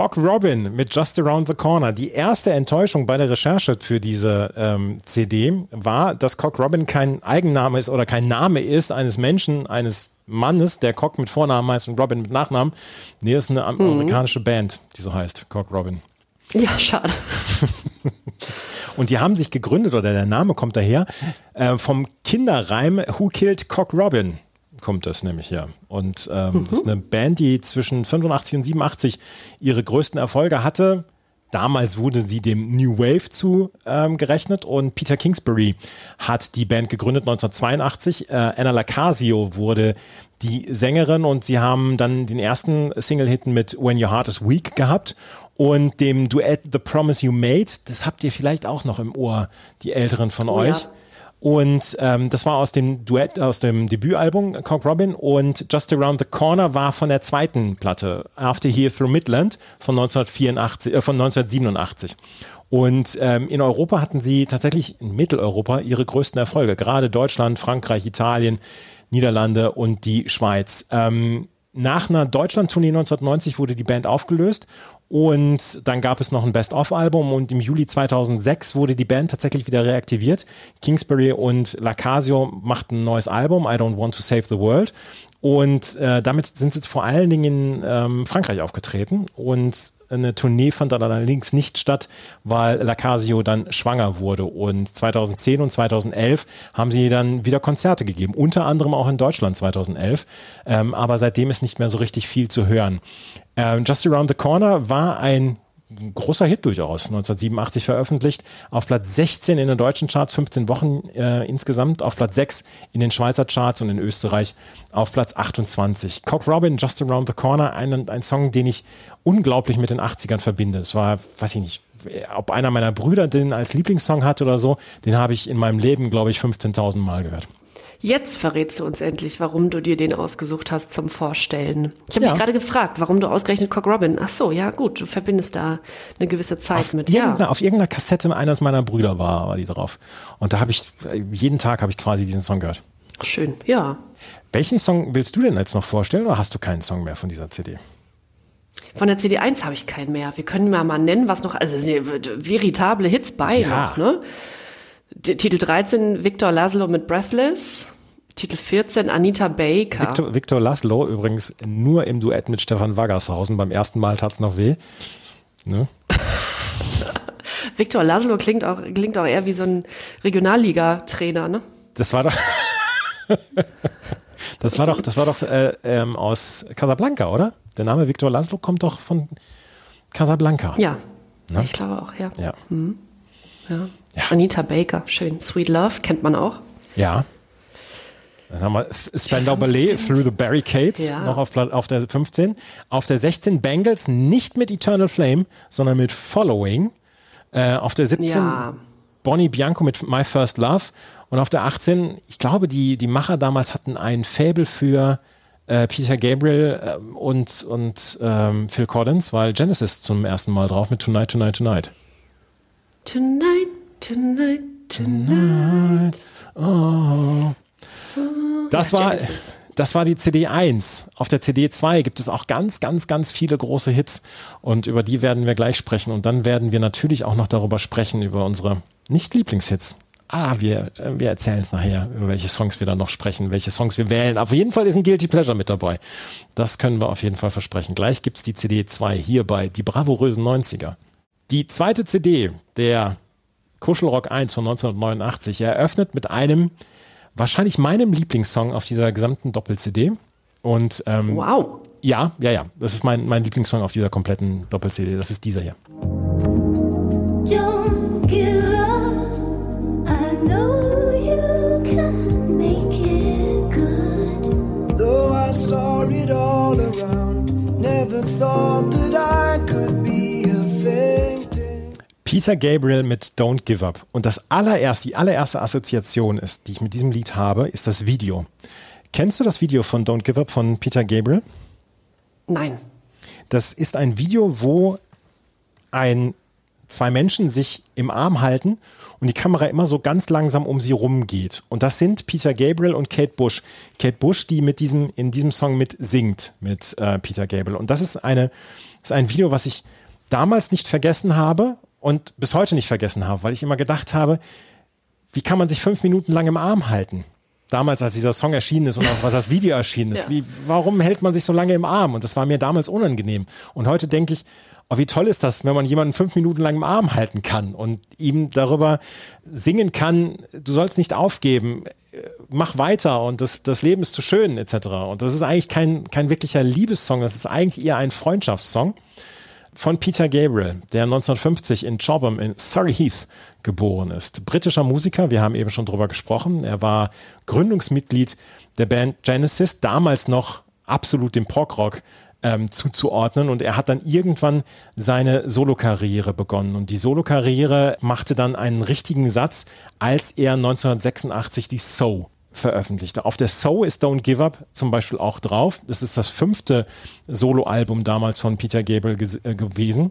Cock Robin mit Just Around the Corner. Die erste Enttäuschung bei der Recherche für diese ähm, CD war, dass Cock Robin kein Eigenname ist oder kein Name ist eines Menschen, eines Mannes, der Cock mit Vornamen heißt und Robin mit Nachnamen. Nee, ist eine mhm. amerikanische Band, die so heißt, Cock Robin. Ja, schade. und die haben sich gegründet, oder der Name kommt daher, äh, vom Kinderreim Who Killed Cock Robin kommt das nämlich her. Und ähm, mhm. das ist eine Band, die zwischen 85 und 87 ihre größten Erfolge hatte. Damals wurde sie dem New Wave zu ähm, gerechnet und Peter Kingsbury hat die Band gegründet 1982. Äh, Anna Lacasio wurde die Sängerin und sie haben dann den ersten Single-Hit mit When Your Heart is Weak gehabt und dem Duett The Promise You Made. Das habt ihr vielleicht auch noch im Ohr, die Älteren von oh, euch. Ja. Und ähm, das war aus dem Duett, aus dem Debütalbum Cock Robin und Just Around the Corner war von der zweiten Platte, After Here Through Midland von 1984, äh, von 1987. Und ähm, in Europa hatten sie tatsächlich in Mitteleuropa ihre größten Erfolge, gerade Deutschland, Frankreich, Italien, Niederlande und die Schweiz. Ähm, nach einer Deutschland-Tournee 1990 wurde die Band aufgelöst und dann gab es noch ein Best-of-Album und im Juli 2006 wurde die Band tatsächlich wieder reaktiviert. Kingsbury und Lacasio machten ein neues Album, I Don't Want to Save the World. Und äh, damit sind sie jetzt vor allen Dingen in ähm, Frankreich aufgetreten. Und eine Tournee fand dann allerdings nicht statt, weil Lacasio dann schwanger wurde. Und 2010 und 2011 haben sie dann wieder Konzerte gegeben, unter anderem auch in Deutschland 2011. Ähm, aber seitdem ist nicht mehr so richtig viel zu hören. Ähm, Just Around the Corner war ein großer Hit durchaus, 1987 veröffentlicht, auf Platz 16 in den deutschen Charts, 15 Wochen äh, insgesamt, auf Platz 6 in den Schweizer Charts und in Österreich auf Platz 28. Cock Robin, Just Around the Corner, ein, ein Song, den ich unglaublich mit den 80ern verbinde. Es war, weiß ich nicht, ob einer meiner Brüder den als Lieblingssong hat oder so, den habe ich in meinem Leben, glaube ich, 15.000 Mal gehört. Jetzt verrätst du uns endlich, warum du dir den ausgesucht hast zum Vorstellen. Ich habe Ja. mich gerade gefragt, warum du ausgerechnet Cock Robin. Ach so, ja gut, du verbindest da eine gewisse Zeit Auf mit. irgendeiner, Ja. auf irgendeiner Kassette eines meiner Brüder war, war die drauf. Und da habe ich, jeden Tag habe ich quasi diesen Song gehört. Schön, ja. Welchen Song willst du denn jetzt noch vorstellen oder hast du keinen Song mehr von dieser CD? Von der CD1 habe ich keinen mehr. Wir können mal mal nennen, was noch, also veritable Hits bei Ja. noch, ne? Titel 13, Victor Laszlo mit Breathless. Titel 14, Anita Baker. Victor, Victor Laszlo übrigens nur im Duett mit Stefan Waggershausen. Beim ersten Mal tat's noch weh. Ne? Victor Laszlo klingt auch, klingt auch eher wie so ein Regionalliga-Trainer, ne? Das war doch. das war doch, das war doch äh, ähm, aus Casablanca, oder? Der Name Victor Laszlo kommt doch von Casablanca. Ja. Ne? Ich glaube auch, ja. Ja. ja. Anita Baker, schön. Sweet Love, kennt man auch. Ja. Dann haben wir Spandau Ballet Through the Barricades Ja. noch auf, auf der 15. Auf der 16 Bengals nicht mit Eternal Flame, sondern mit Following. Äh, auf der 17 Ja. Bonnie Bianco mit My First Love. Und auf der 18, ich glaube, die, die Macher damals hatten ein Fable für äh, Peter Gabriel ähm, und, und ähm, Phil Collins, weil Genesis zum ersten Mal drauf mit Tonight, Tonight, Tonight. Tonight, tonight, tonight. Das Ja, war, das war die CD 1. Auf der CD 2 gibt es auch ganz, ganz, ganz viele große Hits und über die werden wir gleich sprechen. Und dann werden wir natürlich auch noch darüber sprechen, über unsere Nicht-Lieblingshits. Ah, wir, äh, wir erzählen es nachher, über welche Songs wir dann noch sprechen, welche Songs wir wählen. Auf jeden Fall ist ein Guilty Pleasure mit dabei. Das können wir auf jeden Fall versprechen. Gleich gibt's die CD 2 hier bei Die bravourösen 90er. Die zweite CD, der Kuschelrock 1 von 1989, eröffnet mit einem, wahrscheinlich meinem Lieblingssong auf dieser gesamten Doppel-CD. Und ähm, Wow. ja, ja, ja, das ist mein, mein Lieblingssong auf dieser kompletten Doppel-CD. Das ist dieser hier. Don't give up. I know you can make it good. Though I saw it all around, never thought Peter Gabriel mit Don't Give Up. Und das allererste, die allererste Assoziation ist, die ich mit diesem Lied habe, ist das Video. Kennst du das Video von Don't Give Up von Peter Gabriel? Nein. Das ist ein Video, wo ein, zwei Menschen sich im Arm halten und die Kamera immer so ganz langsam um sie rumgeht. Und das sind Peter Gabriel und Kate Bush. Kate Bush, die mit diesem, in diesem Song mit singt mit äh, Peter Gabriel. Und das ist eine, das ist ein Video, was ich damals nicht vergessen habe und bis heute nicht vergessen habe, weil ich immer gedacht habe, wie kann man sich fünf Minuten lang im Arm halten? Damals, als dieser Song erschienen ist und auch als das Video erschienen ist. Ja. Wie, warum hält man sich so lange im Arm? Und das war mir damals unangenehm. Und heute denke ich, oh, wie toll ist das, wenn man jemanden fünf Minuten lang im Arm halten kann und ihm darüber singen kann, du sollst nicht aufgeben, mach weiter und das, das Leben ist zu schön, etc. Und das ist eigentlich kein, kein wirklicher Liebessong, das ist eigentlich eher ein Freundschaftssong von Peter Gabriel, der 1950 in Chobham in Surrey Heath geboren ist. Britischer Musiker, wir haben eben schon drüber gesprochen. Er war Gründungsmitglied der Band Genesis, damals noch absolut dem Prog-Rock ähm, zuzuordnen. Und er hat dann irgendwann seine Solokarriere begonnen. Und die Solokarriere machte dann einen richtigen Satz, als er 1986 die So veröffentlichte. Auf der So ist Don't Give Up zum Beispiel auch drauf. Das ist das fünfte Soloalbum damals von Peter Gabriel äh, gewesen.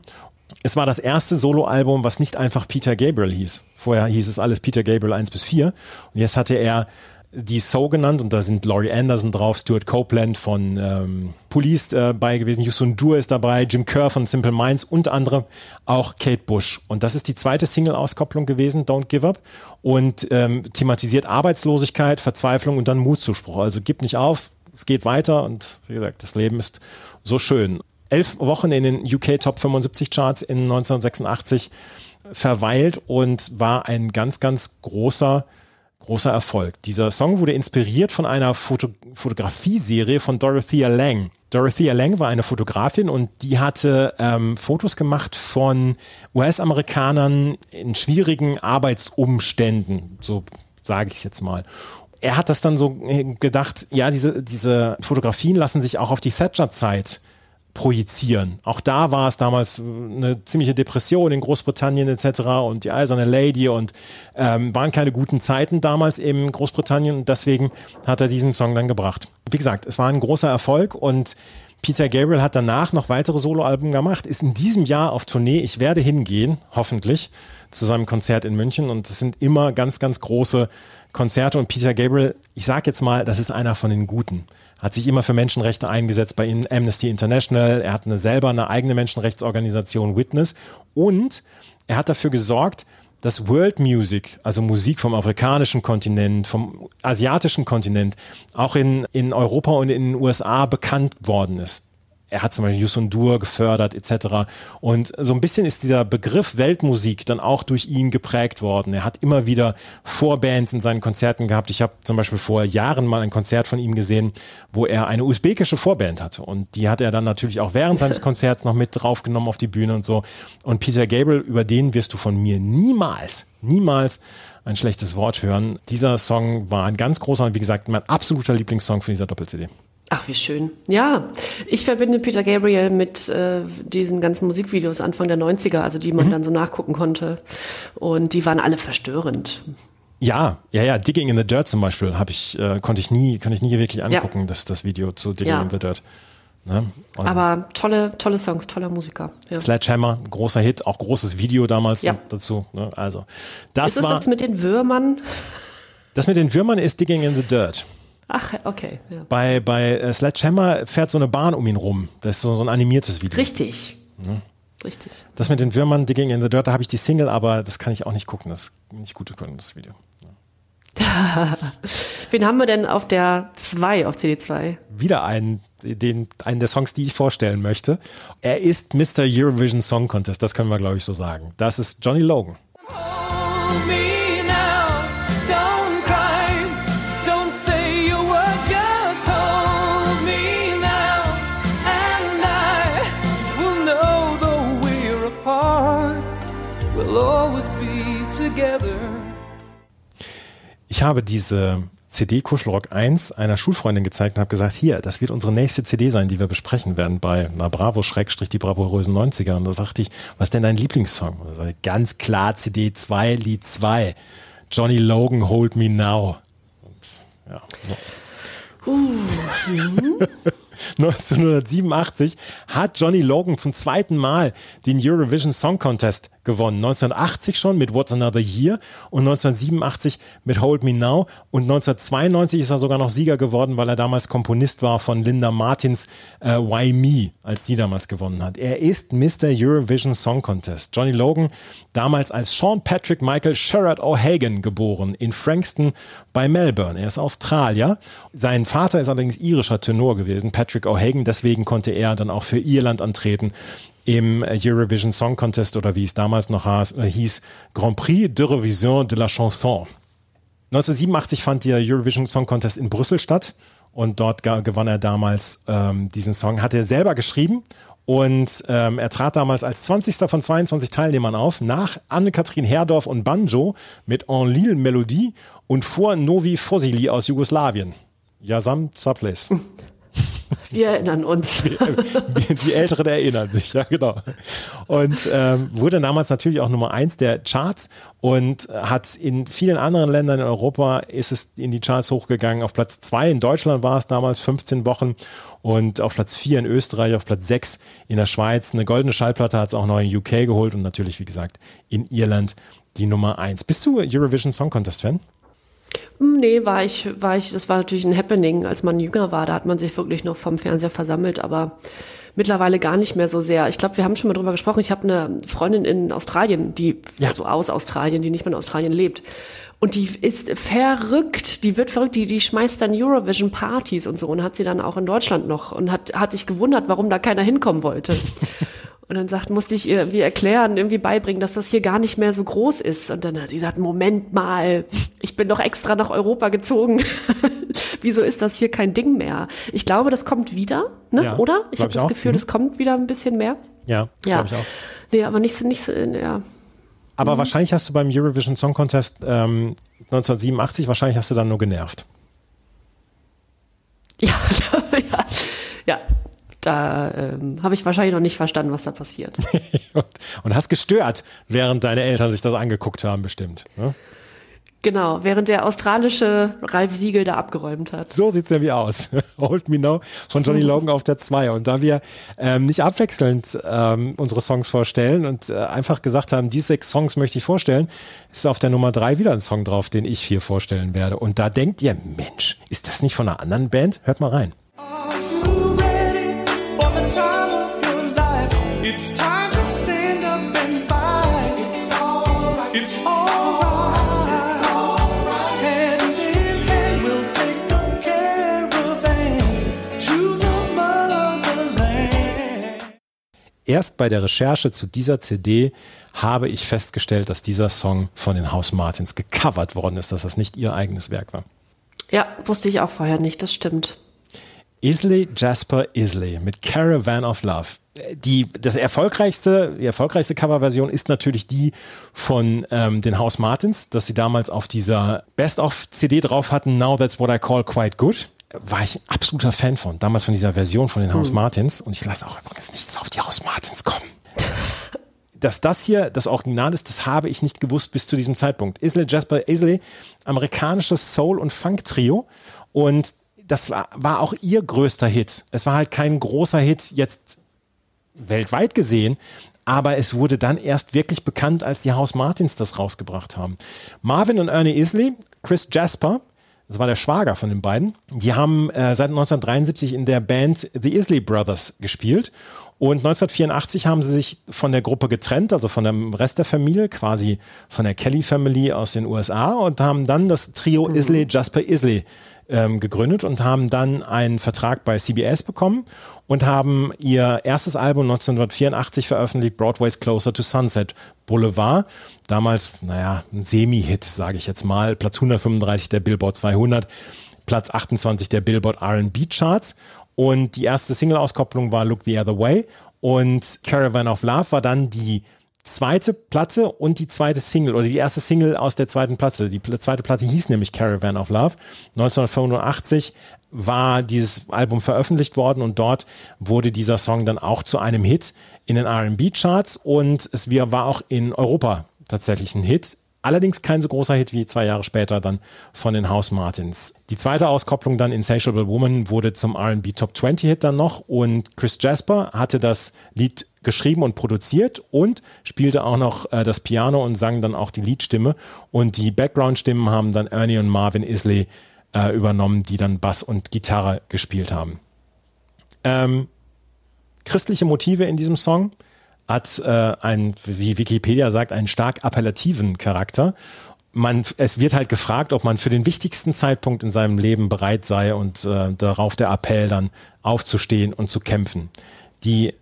Es war das erste Soloalbum, was nicht einfach Peter Gabriel hieß. Vorher hieß es alles Peter Gabriel 1 bis 4. Und jetzt hatte er die So genannt und da sind Laurie Anderson drauf, Stuart Copeland von ähm, Police äh, bei gewesen, Yusun Dur ist dabei, Jim Kerr von Simple Minds und andere auch Kate Bush. Und das ist die zweite Single-Auskopplung gewesen, Don't Give Up und ähm, thematisiert Arbeitslosigkeit, Verzweiflung und dann Mutzuspruch. Also gib nicht auf, es geht weiter und wie gesagt, das Leben ist so schön. Elf Wochen in den UK Top 75 Charts in 1986 verweilt und war ein ganz, ganz großer großer Erfolg. Dieser Song wurde inspiriert von einer Foto Fotografieserie von Dorothea Lang. Dorothea Lang war eine Fotografin und die hatte ähm, Fotos gemacht von US-Amerikanern in schwierigen Arbeitsumständen, so sage ich es jetzt mal. Er hat das dann so äh, gedacht, ja, diese, diese Fotografien lassen sich auch auf die Thatcher-Zeit projizieren. Auch da war es damals äh, eine ziemliche Depression in Großbritannien etc. und die eiserne Lady und ähm, waren keine guten Zeiten damals in Großbritannien und deswegen hat er diesen Song dann gebracht. Wie gesagt, es war ein großer Erfolg und Peter Gabriel hat danach noch weitere Soloalben gemacht, ist in diesem Jahr auf Tournee. Ich werde hingehen, hoffentlich, zu seinem Konzert in München und es sind immer ganz, ganz große Konzerte und Peter Gabriel, ich sage jetzt mal, das ist einer von den Guten hat sich immer für Menschenrechte eingesetzt bei Amnesty International. Er hat eine, selber eine eigene Menschenrechtsorganisation Witness und er hat dafür gesorgt, dass World Music, also Musik vom afrikanischen Kontinent, vom asiatischen Kontinent, auch in, in Europa und in den USA bekannt worden ist er hat zum Beispiel Yusun Dur gefördert etc. Und so ein bisschen ist dieser Begriff Weltmusik dann auch durch ihn geprägt worden. Er hat immer wieder Vorbands in seinen Konzerten gehabt. Ich habe zum Beispiel vor Jahren mal ein Konzert von ihm gesehen, wo er eine usbekische Vorband hatte. Und die hat er dann natürlich auch während seines Konzerts noch mit draufgenommen auf die Bühne und so. Und Peter Gabriel, über den wirst du von mir niemals, niemals ein schlechtes Wort hören. Dieser Song war ein ganz großer und wie gesagt mein absoluter Lieblingssong von dieser Doppel-CD. Ach, wie schön. Ja, ich verbinde Peter Gabriel mit äh, diesen ganzen Musikvideos Anfang der 90er, also die man Mhm. dann so nachgucken konnte. Und die waren alle verstörend. Ja, ja, ja. Digging in the Dirt zum Beispiel habe ich, äh, konnte ich nie, konnte ich nie wirklich angucken, das, das Video zu Digging Ja. in the Dirt. Ne? Aber tolle, tolle Songs, toller Musiker. Ja. Sledgehammer, großer Hit, auch großes Video damals Ja. dazu. Ne? Also das Ist es war das mit den Würmern? das mit den Würmern ist Digging in the Dirt. Ach, okay. Ja. Bei, bei äh, Sledgehammer fährt so eine Bahn um ihn rum. Das ist so, so ein animiertes Video. Richtig. Richtig. Das mit den Würmern, Digging in the Dirt, da habe ich die Single, aber das kann ich auch nicht gucken. Das ist nicht gut gucken, das Video. Wen haben wir denn auf der 2, auf CD2? Wieder einen, den, einen der Songs, die ich vorstellen möchte. Er ist Mr. Eurovision Song Contest, das können wir, glaube ich, so sagen. Das ist Johnny Logan. Hold Ich habe diese CD Kuschelrock 1 einer Schulfreundin gezeigt und habe gesagt, hier, das wird unsere nächste CD sein, die wir besprechen werden bei na Bravo Schrägstrich die bravourösen 90er. Und da sagte ich, was ist denn dein Lieblingssong? Und er sagte, ganz klar CD 2, Lied 2. Johnny Logan, Hold Me Now. Und, ja. 1987 hat Johnny Logan zum zweiten Mal den Eurovision Song Contest gewonnen. 1980 schon mit What's Another Year und 1987 mit Hold Me Now und 1992 ist er sogar noch Sieger geworden, weil er damals Komponist war von Linda Martins äh, Why Me, als die damals gewonnen hat. Er ist Mr. Eurovision Song Contest. Johnny Logan damals als Sean Patrick Michael Sherrod O'Hagan geboren in Frankston bei Melbourne. Er ist Australier. Sein Vater ist allerdings irischer Tenor gewesen, Patrick O'Hagan. Deswegen konnte er dann auch für Irland antreten im Eurovision Song Contest oder wie es damals noch hieß, Grand Prix de Revision de la Chanson. 1987 fand der Eurovision Song Contest in Brüssel statt und dort gewann er damals ähm, diesen Song. Hat er selber geschrieben und ähm, er trat damals als 20. von 22 Teilnehmern auf, nach Anne-Kathrin Herdorf und Banjo mit Enlil Melodie und vor Novi Fosili aus Jugoslawien. Jasam Zaples. Wir erinnern uns. Die, Älteren erinnern sich, ja, genau. Und ähm, wurde damals natürlich auch Nummer eins der Charts und hat in vielen anderen Ländern in Europa ist es in die Charts hochgegangen. Auf Platz zwei in Deutschland war es damals 15 Wochen und auf Platz vier in Österreich, auf Platz sechs in der Schweiz. Eine goldene Schallplatte hat es auch noch in UK geholt und natürlich, wie gesagt, in Irland die Nummer eins. Bist du Eurovision Song Contest Fan? Hm, Nee, war ich, war ich, das war natürlich ein Happening, als man jünger war. Da hat man sich wirklich noch vom Fernseher versammelt, aber mittlerweile gar nicht mehr so sehr. Ich glaube, wir haben schon mal drüber gesprochen. Ich habe eine Freundin in Australien, die, Ja. also aus Australien, die nicht mehr in Australien lebt. Und die ist verrückt, die wird verrückt, die, die schmeißt dann Eurovision-Partys und so und hat sie dann auch in Deutschland noch und hat, hat sich gewundert, warum da keiner hinkommen wollte. Und dann sagt, musste ich ihr irgendwie erklären, irgendwie beibringen, dass das hier gar nicht mehr so groß ist. Und dann hat sie gesagt, Moment mal, ich bin doch extra nach Europa gezogen. Wieso ist das hier kein Ding mehr? Ich glaube, das kommt wieder, ne? Ja, oder? Ich habe das auch. Gefühl, Mhm. das kommt wieder ein bisschen mehr. Ja, Ja. glaube ich auch. Nee, aber nicht so, nicht so, ja. Aber wahrscheinlich hast du beim Eurovision Song Contest ähm, 1987, wahrscheinlich hast du dann nur genervt. Ja, ja, ja. Da ähm, habe ich wahrscheinlich noch nicht verstanden, was da passiert. und, und hast gestört, während deine Eltern sich das angeguckt haben, bestimmt. Ne? genau, während der australische Ralf Siegel da abgeräumt hat. So sieht's nämlich aus. Hold Me Now von Johnny Logan auf der 2. Und da wir ähm, nicht abwechselnd ähm, unsere Songs vorstellen und äh, einfach gesagt haben, diese sechs Songs möchte ich vorstellen, ist auf der Nummer 3 wieder ein Song drauf, den ich hier vorstellen werde. Und da denkt ihr, Mensch, ist das nicht von einer anderen Band? Hört mal rein. Are Erst bei der Recherche zu dieser CD habe ich festgestellt, dass dieser Song von den House Martins gecovert worden ist, dass das nicht ihr eigenes Werk war. Ja, wusste ich auch vorher nicht, das stimmt. Isley Jasper Isley mit Caravan of Love. Die, das erfolgreichste, die erfolgreichste Coverversion ist natürlich die von ähm, den House Martins, dass sie damals auf dieser Best-of-CD drauf hatten, Now That's What I Call Quite Good. War ich ein absoluter Fan von, damals von dieser Version von den House Martins. Und ich lasse auch übrigens nichts auf die House Martins kommen. Dass das hier das Original ist, das habe ich nicht gewusst bis zu diesem Zeitpunkt. Isley Jasper Isley, amerikanisches Soul- und Funk-Trio. Und das war, war auch ihr größter Hit. Es war halt kein großer Hit jetzt weltweit gesehen, aber es wurde dann erst wirklich bekannt, als die House Martins das rausgebracht haben. Marvin und Ernie Isley, Chris Jasper, das war der Schwager von den beiden, die haben äh, seit 1973 in der Band The Isley Brothers gespielt und 1984 haben sie sich von der Gruppe getrennt, also von dem Rest der Familie, quasi von der Kelly Family aus den USA und haben dann das Trio Isley Jasper Isley ähm, gegründet und haben dann einen Vertrag bei CBS bekommen und haben ihr erstes Album 1984 veröffentlicht, Broadway's Closer to Sunset Boulevard. Damals, naja, ein Semi-Hit, sage ich jetzt mal. Platz 135 der Billboard 200, Platz 28 der Billboard R&B Charts. Und die erste Single-Auskopplung war Look the Other Way. Und Caravan of Love war dann die zweite Platte und die zweite Single oder die erste Single aus der zweiten Platte. Die zweite Platte hieß nämlich Caravan of Love. 1985 war dieses Album veröffentlicht worden und dort wurde dieser Song dann auch zu einem Hit in den R&B-Charts und es war auch in Europa tatsächlich ein Hit. Allerdings kein so großer Hit wie zwei Jahre später dann von den House Martins. Die zweite Auskopplung dann Insatiable Woman wurde zum R&B Top 20 Hit dann noch und Chris Jasper hatte das Lied geschrieben und produziert und spielte auch noch äh, das Piano und sang dann auch die Liedstimme und die Background-Stimmen haben dann Ernie und Marvin Isley äh, übernommen, die dann Bass und Gitarre gespielt haben. Ähm, christliche Motive in diesem Song hat äh, ein, wie Wikipedia sagt, einen stark appellativen Charakter. Man, es wird halt gefragt, ob man für den wichtigsten Zeitpunkt in seinem Leben bereit sei und äh, darauf der Appell dann aufzustehen und zu kämpfen. Die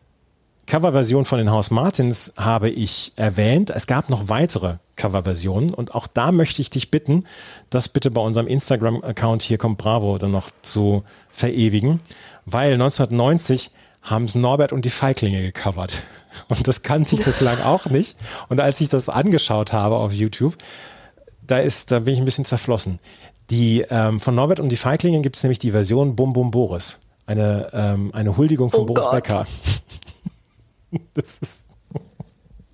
Coverversion von den House Martins habe ich erwähnt. Es gab noch weitere Coverversionen und auch da möchte ich dich bitten, das bitte bei unserem Instagram-Account hier kommt Bravo dann noch zu verewigen, weil 1990 haben es Norbert und die Feiglinge gecovert. Und das kannte ich bislang auch nicht. Und als ich das angeschaut habe auf YouTube, da ist, da bin ich ein bisschen zerflossen. Die ähm, von Norbert und die Feiglinge gibt es nämlich die Version Bum Bum Boris. Eine, ähm, eine Huldigung von Oh Boris Gott. Becker. Das ist,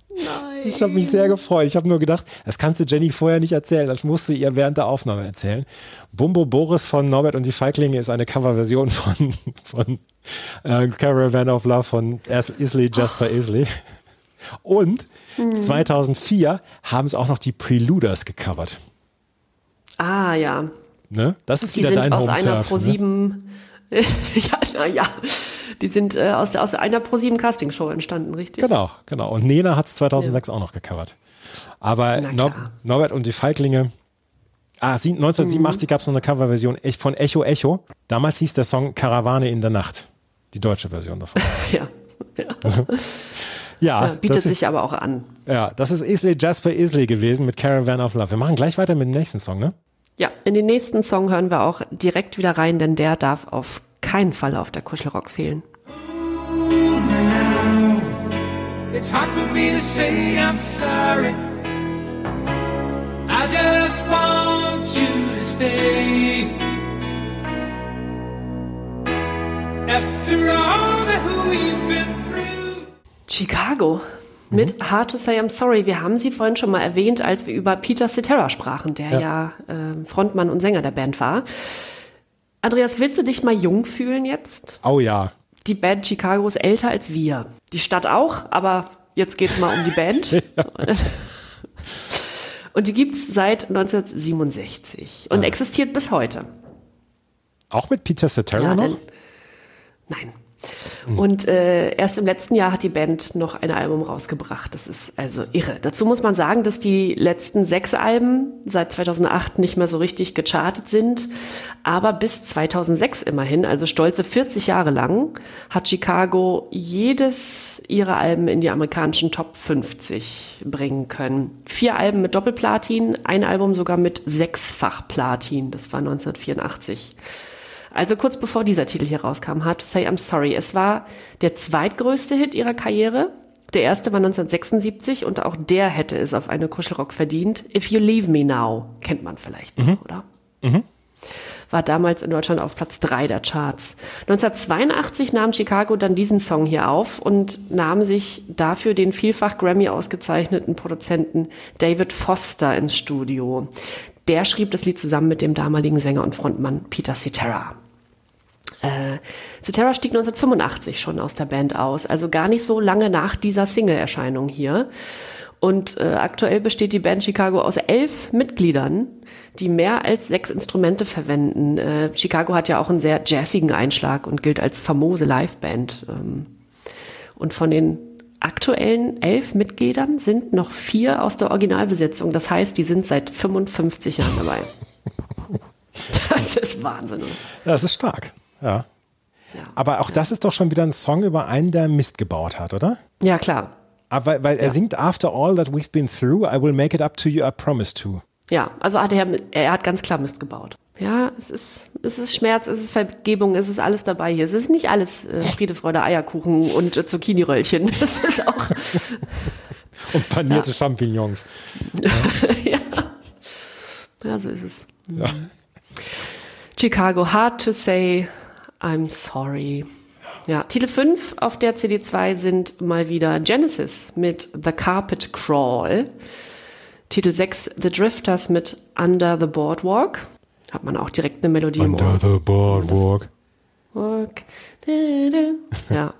Nein. ich habe mich sehr gefreut. Ich habe nur gedacht, das kannst du Jenny vorher nicht erzählen. Das musst du ihr während der Aufnahme erzählen. Bumbo Boris von Norbert und die Feiglinge ist eine Coverversion von, von äh, Caravan of Love von As- Isley Jasper Isley. Und 2004 haben es auch noch die Preluders gecovert. Ah, ja. Ne? Das ist Die wieder sind dein aus Home einer. Pro Ne? 7. ja, na ja. Die sind äh, aus, der, aus einer Pro 7 Castingshow entstanden, richtig? Genau, genau. Und Nena hat es 2006 auch noch gecovert. Aber Nor. Norbert und die Feiglinge. Ah, sie- 1987 gab es noch eine Coverversion von Echo Echo. Damals hieß der Song Karawane in der Nacht. Die deutsche Version davon. Ja. ja. Ja, ja bietet ist, sich aber auch an. ja das ist Isley Jasper Isley gewesen mit Caravan of Love. Wir machen gleich weiter mit dem nächsten Song, ne? Ja, in den nächsten Song hören wir auch direkt wieder rein, denn der darf auf keinen Fall auf der Kuschelrock fehlen. It's hard for me to say I'm sorry. I just want you to stay. After all that Chicago mit Hard to Say I'm Sorry. Wir haben sie vorhin schon mal erwähnt, als wir über Peter Cetera sprachen, der ja, äh, Frontmann und Sänger der Band war. Andreas, willst du dich mal jung fühlen jetzt? Oh ja. Die Band Chicago ist älter als wir. Die Stadt auch, aber jetzt geht es mal um die Band. Und die gibt's seit 1967 und existiert bis heute. Auch mit Peter Cetera Ja, noch? denn, nein. Und äh, erst im letzten Jahr hat die Band noch ein Album rausgebracht. Das ist also irre. Dazu muss man sagen, dass die letzten sechs Alben seit 2008 nicht mehr so richtig gechartet sind. Aber bis 2006 immerhin, also stolze 40 Jahre lang, hat Chicago jedes ihrer Alben in die amerikanischen Top 50 bringen können. Vier Alben mit Doppelplatin, ein Album sogar mit sechsfach Platin. Das war 1984. Also kurz bevor dieser Titel hier rauskam, Hard to Say I'm Sorry. Es war der zweitgrößte Hit ihrer Karriere. Der erste war 1976 und auch der hätte es auf eine Kuschelrock verdient. If You Leave Me Now, kennt man vielleicht noch, oder? War damals in Deutschland auf Platz drei der Charts. 1982 nahm Chicago dann diesen Song hier auf und nahm sich dafür den vielfach Grammy ausgezeichneten Produzenten David Foster ins Studio. Der schrieb das Lied zusammen mit dem damaligen Sänger und Frontmann Peter Cetera. Äh, Cetera stieg 1985 schon aus der Band aus, also gar nicht so lange nach dieser Single-Erscheinung hier. Und äh, aktuell besteht die Band Chicago aus elf Mitgliedern, die mehr als sechs Instrumente verwenden. Äh, Chicago hat ja auch einen sehr jazzigen Einschlag und gilt als famose Liveband. Ähm, und von den aktuellen elf Mitgliedern sind noch vier aus der Originalbesetzung. Das heißt, die sind seit 55 Jahren dabei. Das ist Wahnsinn. das ist stark. Ja. Ja. Aber auch das ist doch schon wieder ein Song über einen, der Mist gebaut hat, oder? Ja, klar. Aber weil, weil er singt After all that we've been through, I will make it up to you, I promise to. Ja, also hat er, er hat ganz klar Mist gebaut. Ja, es ist, es ist Schmerz, es ist Vergebung, es ist alles dabei hier. Es ist nicht alles äh, Friede, Freude, Eierkuchen und äh, Zucchini-Röllchen. Das ist auch, Und panierte Champignons. ja. ja, so ist es. Chicago, hard to say, I'm sorry. Ja, Titel 5 auf der CD2 sind mal wieder Genesis mit The Carpet Crawl. Titel 6 The Drifters mit Under the Boardwalk. Hat man auch direkt eine Melodie Ohr. the boardwalk. Ja.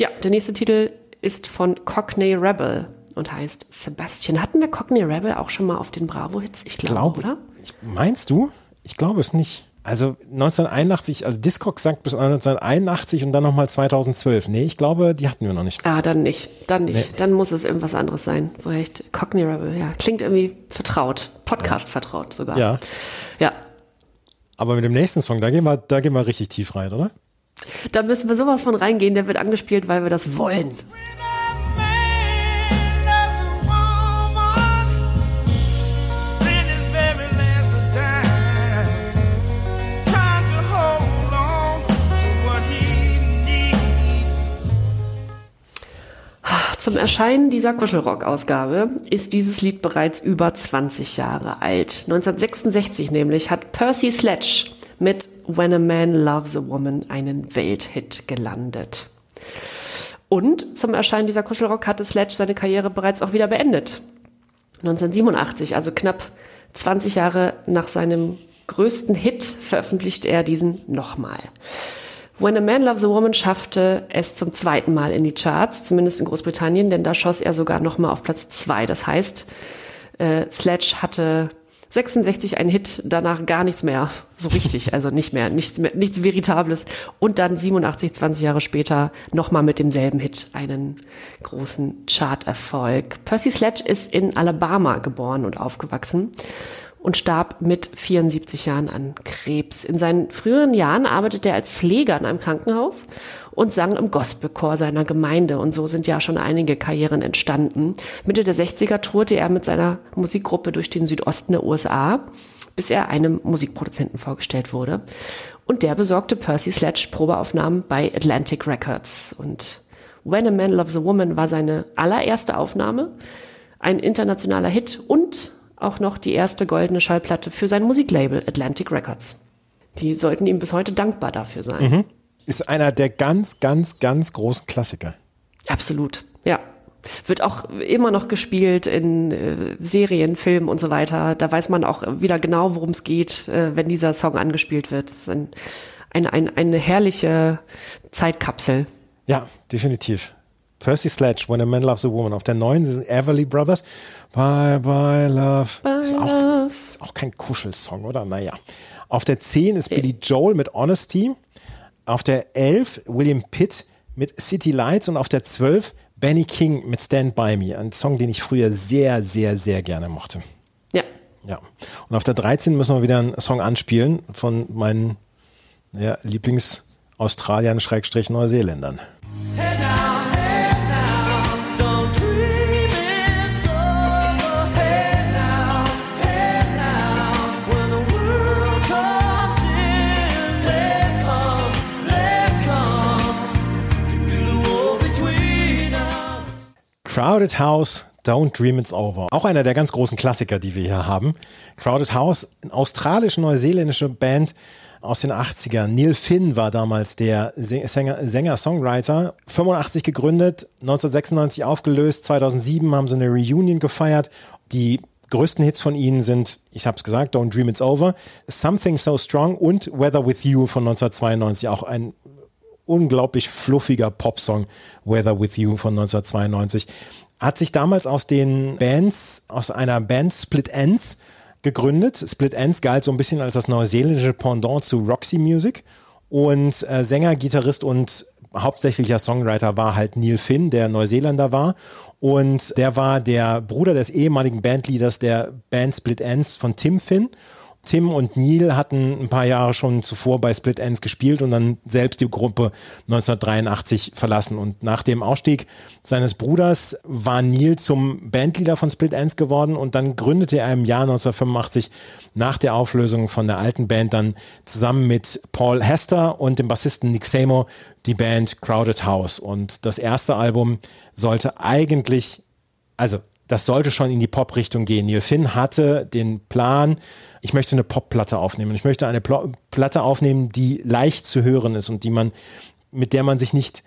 Ja, der nächste Titel ist von Cockney Rebel und heißt Sebastian. Hatten wir Cockney Rebel auch schon mal auf den Bravo-Hits? Ich glaube, Glaube, oder? ich, meinst du? Ich glaube es nicht. Also 1981, also Discogs sagt bis 1981 und dann nochmal 2012. Nee, ich glaube, die hatten wir noch nicht. Ah, dann nicht. Dann nicht. Nee. Dann muss es irgendwas anderes sein. Cockney Rebel, ja. Klingt irgendwie vertraut. Podcast vertraut sogar. Ja. Ja. Aber mit dem nächsten Song, da gehen wir, da gehen wir richtig tief rein, oder? Da müssen wir sowas von reingehen. Der wird angespielt, weil wir das wollen. Zum Erscheinen dieser Kuschelrock-Ausgabe ist dieses Lied bereits über 20 Jahre alt. 1966 nämlich hat Percy Sledge mit When a Man Loves a Woman einen Welthit gelandet. Und zum Erscheinen dieser Kuschelrock hatte Sledge seine Karriere bereits auch wieder beendet. 1987, also knapp 20 Jahre nach seinem größten Hit, veröffentlichte er diesen nochmal. When a Man Loves a Woman schaffte es zum zweiten Mal in die Charts, zumindest in Großbritannien, denn da schoss er sogar nochmal auf Platz zwei. Das heißt, äh, Sledge hatte 66 einen Hit, danach gar nichts mehr, so richtig, also nicht mehr, nichts, mehr, nichts Veritables. Und dann 87, 20 Jahre später, nochmal mit demselben Hit einen großen Charterfolg. Percy Sledge ist in Alabama geboren und aufgewachsen und starb mit 74 Jahren an Krebs. In seinen früheren Jahren arbeitete er als Pfleger in einem Krankenhaus und sang im Gospelchor seiner Gemeinde. Und so sind ja schon einige Karrieren entstanden. Mitte der 60er tourte er mit seiner Musikgruppe durch den Südosten der USA, bis er einem Musikproduzenten vorgestellt wurde. Und der besorgte Percy Sledge Probeaufnahmen bei Atlantic Records. Und When a Man Loves a Woman war seine allererste Aufnahme, ein internationaler Hit und auch noch die erste goldene Schallplatte für sein Musiklabel Atlantic Records. Die sollten ihm bis heute dankbar dafür sein. Ist einer der ganz, ganz, ganz großen Klassiker. Absolut, ja. Wird auch immer noch gespielt in äh, Serien, Filmen und so weiter. Da weiß man auch wieder genau, worum es geht, äh, wenn dieser Song angespielt wird. Das ist ein, ein, ein, eine herrliche Zeitkapsel. Ja, definitiv. Percy Sledge, When a Man Loves a Woman. Auf der neuen sind Everly Brothers. Bye, bye, love. Bye, ist, auch, love. ist auch kein Kuschelsong, oder? Naja. Auf der 10 ist Billy Joel mit Honesty. Auf der 11 William Pitt mit City Lights. Und auf der 12 Benny King mit Stand By Me. Ein Song, den ich früher sehr, sehr, sehr gerne mochte. Ja. Ja. Und auf der 13 müssen wir wieder einen Song anspielen von meinen ja, Lieblings-Australiern, Schrägstrich Crowded House, Don't Dream It's Over. Auch einer der ganz großen Klassiker, die wir hier haben. Crowded House, eine australisch-neuseeländische Band aus den 80ern. Neil Finn war damals der Sänger, Sänger, Songwriter. 85 gegründet, 1996 aufgelöst, 2007 haben sie eine Reunion gefeiert. Die größten Hits von ihnen sind, ich habe es gesagt, Don't Dream It's Over, Something So Strong und Weather With You von 1992, auch ein unglaublich fluffiger Popsong Weather With You von 1992. Hat sich damals aus den Bands, aus einer Band Split Ends gegründet. Split Ends galt so ein bisschen als das neuseeländische Pendant zu Roxy Music. Und äh, Sänger, Gitarrist und hauptsächlicher Songwriter war halt Neil Finn, der Neuseeländer war. Und der war der Bruder des ehemaligen Bandleaders der Band Split Ends von Tim Finn. Tim und Neil hatten ein paar Jahre schon zuvor bei Split Ends gespielt und dann selbst die Gruppe 1983 verlassen. Und nach dem Ausstieg seines Bruders war Neil zum Bandleader von Split Ends geworden und dann gründete er im Jahr 1985 nach der Auflösung von der alten Band dann zusammen mit Paul Hester und dem Bassisten Nick Seymour die Band Crowded House. Und das erste Album sollte eigentlich, also das sollte schon in die Pop-Richtung gehen. Neil Finn hatte den Plan, ich möchte eine Pop-Platte aufnehmen. Ich möchte eine Pl Platte aufnehmen, die leicht zu hören ist und die man, mit der man sich nicht,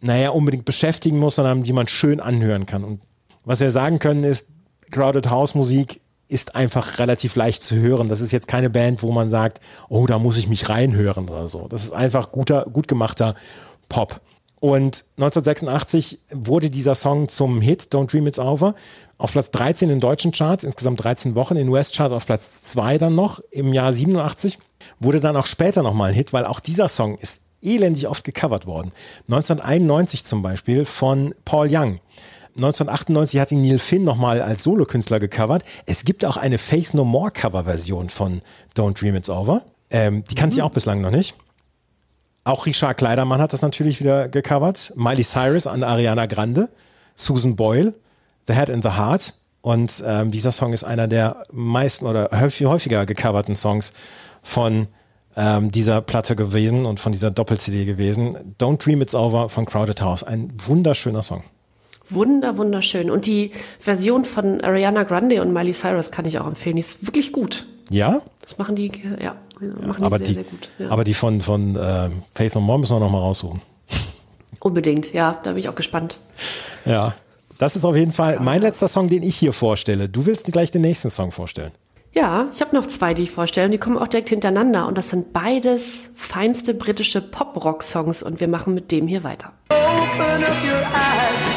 naja, unbedingt beschäftigen muss, sondern die man schön anhören kann. Und was wir sagen können ist, Crowded House Musik ist einfach relativ leicht zu hören. Das ist jetzt keine Band, wo man sagt, oh, da muss ich mich reinhören oder so. Das ist einfach guter, gut gemachter Pop. Und 1986 wurde dieser Song zum Hit, Don't Dream It's Over, auf Platz 13 in deutschen Charts, insgesamt 13 Wochen, in US-Charts auf Platz 2 dann noch im Jahr 87, wurde dann auch später nochmal ein Hit, weil auch dieser Song ist elendig oft gecovert worden. 1991 zum Beispiel von Paul Young. 1998 hat ihn Neil Finn nochmal als Solokünstler gecovert. Es gibt auch eine Faith No More Coverversion von Don't Dream It's Over. Ähm, die kannte ich auch bislang noch nicht. Auch Richard Kleidermann hat das natürlich wieder gecovert. Miley Cyrus an Ariana Grande, Susan Boyle, The Head in the Heart. Und ähm, dieser Song ist einer der meisten oder häufig, häufiger gecoverten Songs von ähm, dieser Platte gewesen und von dieser Doppel-CD gewesen. Don't Dream It's Over von Crowded House. Ein wunderschöner Song. Wunder, wunderschön. Und die Version von Ariana Grande und Miley Cyrus kann ich auch empfehlen. Die ist wirklich gut. Ja, Das machen die, ja, machen aber die die, sehr, sehr gut. Ja. aber die von, von äh, Faith No More müssen wir noch mal raussuchen. Unbedingt, ja, da bin ich auch gespannt. Ja, das ist auf jeden Fall mein letzter Song, den ich hier vorstelle. Du willst gleich den nächsten Song vorstellen. Ja, ich habe noch zwei, die ich vorstelle. Und die kommen auch direkt hintereinander. Und das sind beides feinste britische Pop-Rock-Songs. Und wir machen mit dem hier weiter. Open up your eyes,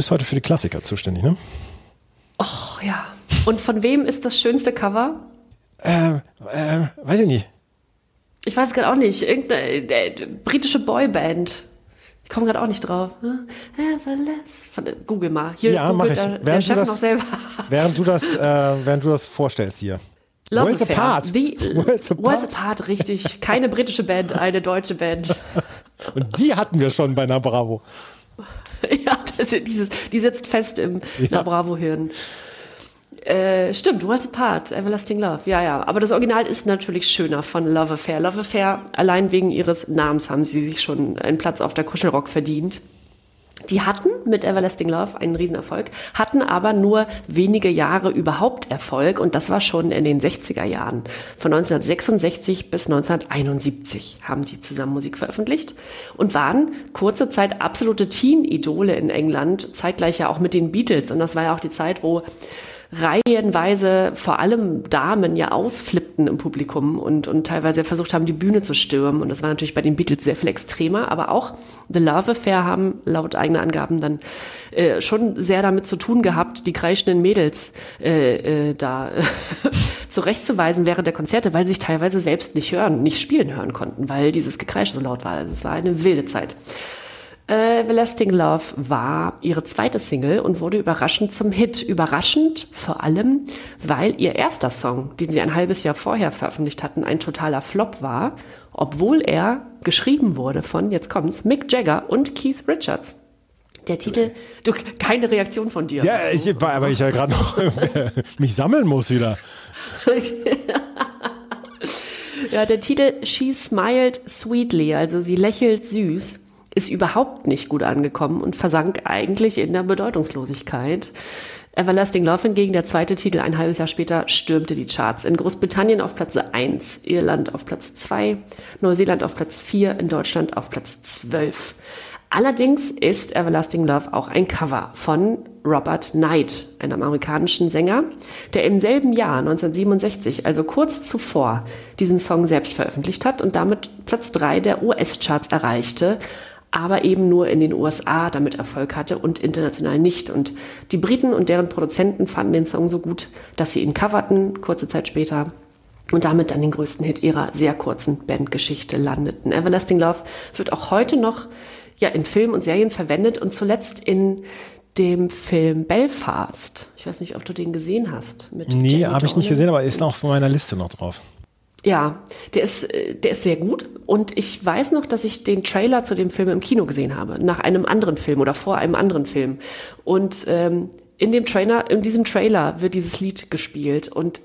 bist heute für die Klassiker zuständig, ne? Oh ja. Und von wem ist das schönste Cover? Äh, äh, weiß ich nicht. Ich weiß gerade auch nicht. Irgendeine äh, britische Boyband. Ich komme gerade auch nicht drauf. Everlast. Von, äh, Google mal. Hier Ja, mach googelt ich. Der, der Während du Chef das- selber. Während du das, äh, während du das vorstellst hier. Love Worlds Affair. Apart. The, Worlds Apart. Worlds Apart, richtig. Keine britische Band, eine deutsche Band. Und die hatten wir schon bei einer Bravo. ja, das, dieses, die sitzt fest im Ja. Na Bravo-Hirn. Äh, stimmt, Worlds Apart, Everlasting Love. Ja, ja. Aber das Original ist natürlich schöner von Love Affair. Love Affair, allein wegen ihres Namens haben sie sich schon einen Platz auf der Kuschelrock verdient. Die hatten mit Everlasting Love einen Riesenerfolg, hatten aber nur wenige Jahre überhaupt Erfolg und das war schon in den 60er Jahren. Von 1966 bis 1971 haben sie zusammen Musik veröffentlicht und waren kurze Zeit absolute Teen-Idole in England, zeitgleich ja auch mit den Beatles und das war ja auch die Zeit, wo reihenweise vor allem Damen ja ausflippten im Publikum und, und teilweise versucht haben, die Bühne zu stürmen. Und das war natürlich bei den Beatles sehr viel extremer. Aber auch The Love Affair haben laut eigener Angaben dann äh, schon sehr damit zu tun gehabt, die kreischenden Mädels äh, äh, da zurechtzuweisen während der Konzerte, weil sie sich teilweise selbst nicht hören, nicht spielen hören konnten, weil dieses Gekreisch so laut war. Also es war eine wilde Zeit. Äh, Everlasting Love war ihre zweite Single und wurde überraschend zum Hit. Überraschend vor allem, weil ihr erster Song, den sie ein halbes Jahr vorher veröffentlicht hatten, ein totaler Flop war, obwohl er geschrieben wurde von, jetzt kommt's, Mick Jagger und Keith Richards. Der Titel, du, keine Reaktion von dir. Ja, ich, weil ich ja gerade noch mich sammeln muss wieder. Ja, der Titel She Smiled Sweetly, also sie lächelt süß, ist überhaupt nicht gut angekommen und versank eigentlich in der Bedeutungslosigkeit. Everlasting Love hingegen, der zweite Titel, ein halbes Jahr später, stürmte die Charts. In Großbritannien auf Platz 1, Irland auf Platz 2, Neuseeland auf Platz 4, in Deutschland auf Platz 12. Allerdings ist Everlasting Love auch ein Cover von Robert Knight, einem amerikanischen Sänger, der im selben Jahr 1967, also kurz zuvor, diesen Song selbst veröffentlicht hat und damit Platz 3 der US-Charts erreichte, aber eben nur in den USA damit Erfolg hatte und international nicht. Und die Briten und deren Produzenten fanden den Song so gut, dass sie ihn coverten, kurze Zeit später, und damit dann den größten Hit ihrer sehr kurzen Bandgeschichte landeten. Everlasting Love wird auch heute noch ja, in Filmen und Serien verwendet und zuletzt in dem Film Belfast. Ich weiß nicht, ob du den gesehen hast. Mit Nee, habe ich nicht gesehen, aber ist noch von meiner Liste noch drauf. Ja, der ist, äh, der ist sehr gut. Und ich weiß noch, dass ich den Trailer zu dem Film im Kino gesehen habe, nach einem anderen Film oder vor einem anderen Film. Und ähm, in dem Trailer, in diesem Trailer wird dieses Lied gespielt und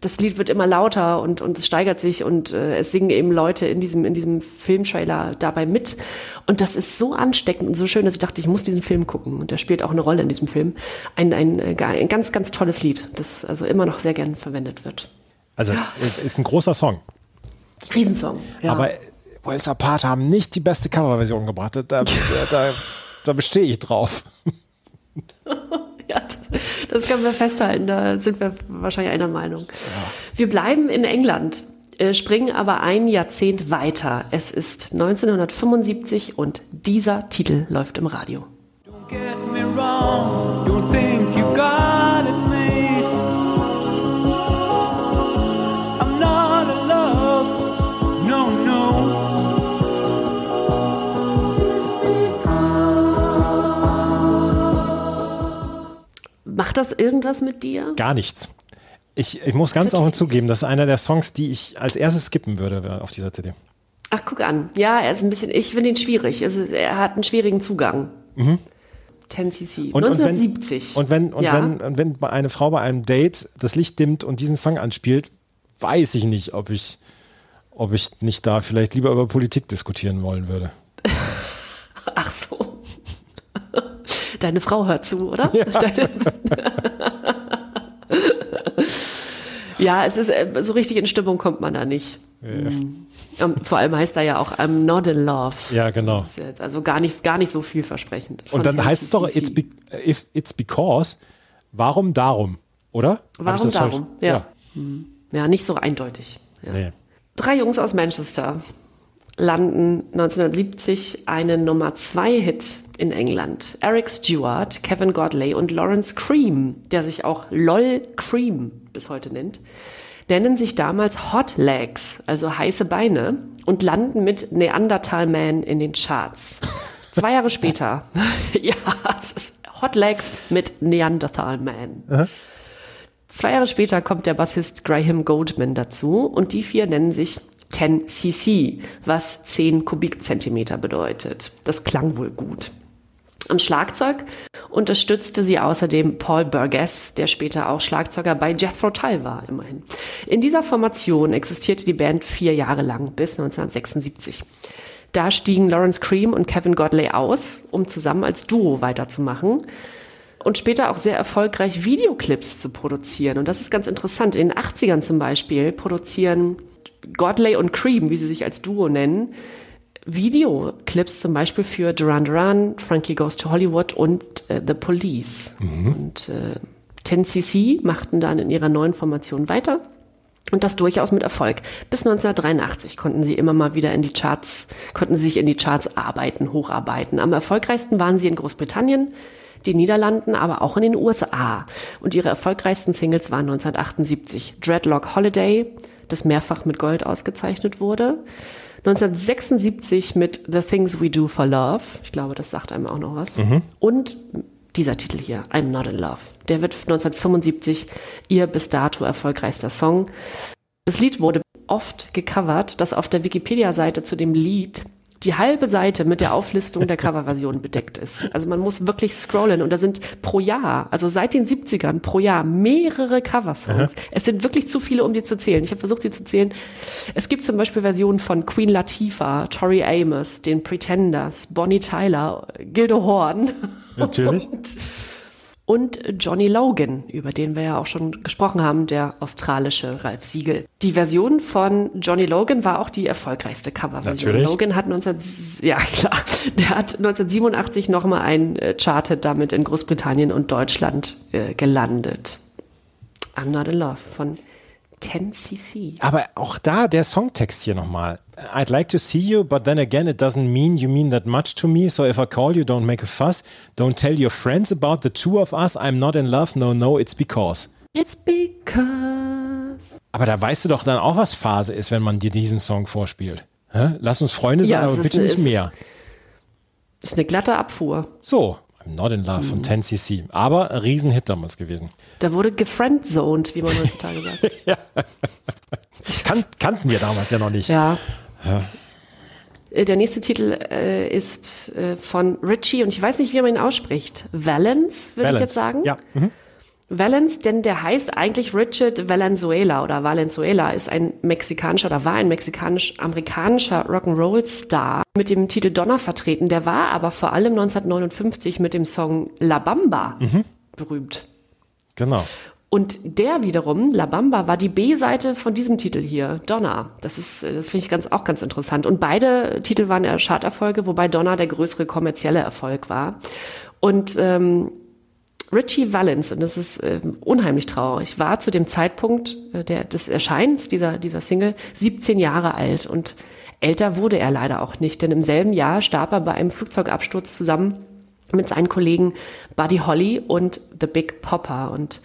das Lied wird immer lauter und, und es steigert sich und äh, es singen eben Leute in diesem, in diesem Filmtrailer dabei mit. Und das ist so ansteckend und so schön, dass ich dachte, ich muss diesen Film gucken. Und der spielt auch eine Rolle in diesem Film. Ein, ein, äh, ein ganz, ganz tolles Lied, das also immer noch sehr gern verwendet wird. Also ist ein großer Song. Riesensong. Ja. Aber Wells Apart haben nicht die beste Coverversion gebracht. Da, da, da, da bestehe ich drauf. Ja, das, das können wir festhalten, da sind wir wahrscheinlich einer Meinung. Wir bleiben in England, äh, springen aber ein Jahrzehnt weiter. Es ist 1975 und dieser Titel läuft im Radio. Don't get me wrong, Macht das irgendwas mit dir? Gar nichts. Ich, ich muss ganz offen zugeben, das ist einer der Songs, die ich als erstes skippen würde auf dieser CD. Ach, guck an. Ja, er ist ein bisschen, ich finde ihn schwierig. Ist, er hat einen schwierigen Zugang. 10cc. Mhm. Und, 1970. Und wenn, und, ja. wenn, und wenn, und wenn eine Frau bei einem Date das Licht dimmt und diesen Song anspielt, weiß ich nicht, ob ich, ob ich nicht da vielleicht lieber über Politik diskutieren wollen würde. Ach so. Deine Frau hört zu, oder? Deine, ja, es ist äh, so richtig in Stimmung kommt man da nicht. Mhm. Ähm, Vor allem heißt er ja auch I'm not in love. Ja, genau. Also gar nicht, gar nicht so vielversprechend. Und dann heißt es doch, it's, be, it's because, warum darum, oder? Warum darum? Ja. Ja, nicht so eindeutig. Ja. Nee. Drei Jungs aus Manchester landen 1970 einen Nummer 2 Hit in England. Eric Stewart, Kevin Godley und Lawrence Cream, der sich auch LOL Cream bis heute nennt, nennen sich damals Hot Legs, also heiße Beine, und landen mit Neanderthal Man in den Charts. Zwei Jahre später, ja, es ist Hot Legs mit Neanderthal Man. Zwei Jahre später kommt der Bassist Graham Goldman dazu und die vier nennen sich 10cc, was 10 Kubikzentimeter bedeutet. Das klang wohl gut. Am Schlagzeug unterstützte sie außerdem Paul Burgess, der später auch Schlagzeuger bei Jethro Tull war, immerhin. In dieser Formation existierte die Band vier Jahre lang, bis 1976. Da stiegen Lawrence Cream und Kevin Godley aus, um zusammen als Duo weiterzumachen und später auch sehr erfolgreich Videoclips zu produzieren. Und das ist ganz interessant. In den 80ern zum Beispiel produzieren Godley und Cream, wie sie sich als Duo nennen, Videoclips zum Beispiel für Duran Duran, Frankie Goes to Hollywood und äh, The Police. Und äh, 10cc machten dann in ihrer neuen Formation weiter. Und das durchaus mit Erfolg. Bis 1983 konnten sie immer mal wieder in die Charts, konnten sie sich in die Charts arbeiten, hocharbeiten. Am erfolgreichsten waren sie in Großbritannien, den Niederlanden, aber auch in den USA. Und ihre erfolgreichsten Singles waren 1978 Dreadlock Holiday, das mehrfach mit Gold ausgezeichnet wurde. 1976 mit The Things We Do for Love. Ich glaube, das sagt einem auch noch was. Und dieser Titel hier, I'm Not in Love. Der wird 1975 ihr bis dato erfolgreichster Song. Das Lied wurde oft gecovert, dass auf der Wikipedia-Seite zu dem Lied die halbe Seite mit der Auflistung der Coverversion bedeckt ist. Also man muss wirklich scrollen und da sind pro Jahr, also seit den 70ern pro Jahr mehrere Coversongs. Es sind wirklich zu viele, um die zu zählen. Ich habe versucht, sie zu zählen. Es gibt zum Beispiel Versionen von Queen Latifah, Tori Amos, den Pretenders, Bonnie Tyler, Gildo Horn. Natürlich. Und, und Johnny Logan, über den wir ja auch schon gesprochen haben, der australische Ralf Siegel. Die Version von Johnny Logan war auch die erfolgreichste Coverversion. Natürlich. Logan hat 19, ja klar, der hat 1987 nochmal ein äh, Charted damit in Großbritannien und Deutschland äh, gelandet. I'm Not in Love von 10cc. Aber auch da der Songtext hier nochmal. I'd like to see you, but then again, it doesn't mean you mean that much to me. So if I call you, don't make a fuss. Don't tell your friends about the two of us. I'm not in love. No, no, it's because. It's because. Aber da weißt du doch dann auch, was Phase ist, wenn man dir diesen Song vorspielt. Hä? Lass uns Freunde sein, Ja, aber ist bitte eine- nicht mehr. Ist eine glatte Abfuhr. So, I'm not in love von 10cc. Aber ein Riesenhit damals gewesen. Da wurde gefriendzoned, wie man heutzutage sagt. Kan kannten wir damals ja noch nicht. Ja. Äh, Der nächste Titel äh, ist äh, von Richie und ich weiß nicht, wie man ihn ausspricht. Valence, würde ich jetzt sagen. Ja. Mhm. Valence, denn der heißt eigentlich Richard Valenzuela oder Valenzuela, ist ein mexikanischer oder war ein mexikanisch-amerikanischer Rock'n'Roll-Star mit dem Titel Donner vertreten. Der war aber vor allem 1959 mit dem Song La Bamba berühmt. Genau. Und der wiederum, La Bamba, war die B-Seite von diesem Titel hier, Donna. Das ist, äh, das finde ich ganz, auch ganz interessant. Und beide Titel waren ja Charterfolge, wobei Donna der größere kommerzielle Erfolg war. Und ähm, Richie Valens, und das ist äh, unheimlich traurig, war zu dem Zeitpunkt äh, der, des Erscheinens dieser, dieser Single 17 Jahre alt. Und älter wurde er leider auch nicht, denn im selben Jahr starb er bei einem Flugzeugabsturz zusammen mit seinen Kollegen Buddy Holly und The Big Popper. Und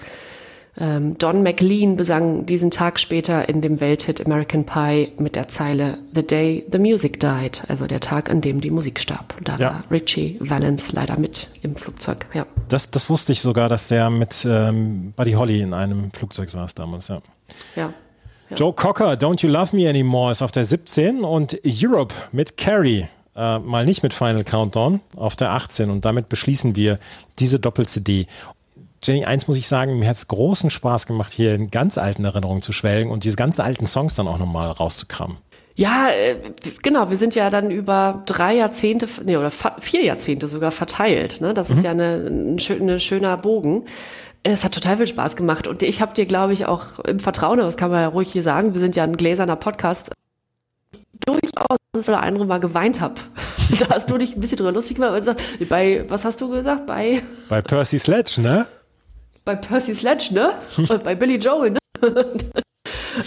ähm, Don McLean besang diesen Tag später in dem Welthit American Pie mit der Zeile The Day the Music Died, also der Tag, an dem die Musik starb. Da Ja. war Richie Valens leider mit im Flugzeug. Ja. Das, das wusste ich sogar, dass der mit ähm, Buddy Holly in einem Flugzeug saß damals, ja. ja. Joe Cocker, Don't You Love Me Anymore ist auf der 17 und Europe mit Carrie, äh, mal nicht mit Final Countdown, auf der 18 und damit beschließen wir diese Doppel-CD. Jenny, eins muss ich sagen, mir hat es großen Spaß gemacht, hier in ganz alten Erinnerungen zu schwelgen und diese ganz alten Songs dann auch nochmal rauszukramen. Ja, äh, genau. Wir sind ja dann über drei Jahrzehnte, nee, oder vier Jahrzehnte sogar verteilt. Ne? Das ist ja eine, ein schön, eine schöner Bogen. Es hat total viel Spaß gemacht. Und ich habe dir, glaube ich, auch im Vertrauen, das kann man ja ruhig hier sagen, wir sind ja ein gläserner Podcast, durchaus das oder andere mal geweint habe. da hast du dich ein bisschen drüber lustig gemacht. Bei, was hast du gesagt? Bei, Bei Percy Sledge, ne? Bei Percy Sledge, ne? Und bei Billy Joel, ne?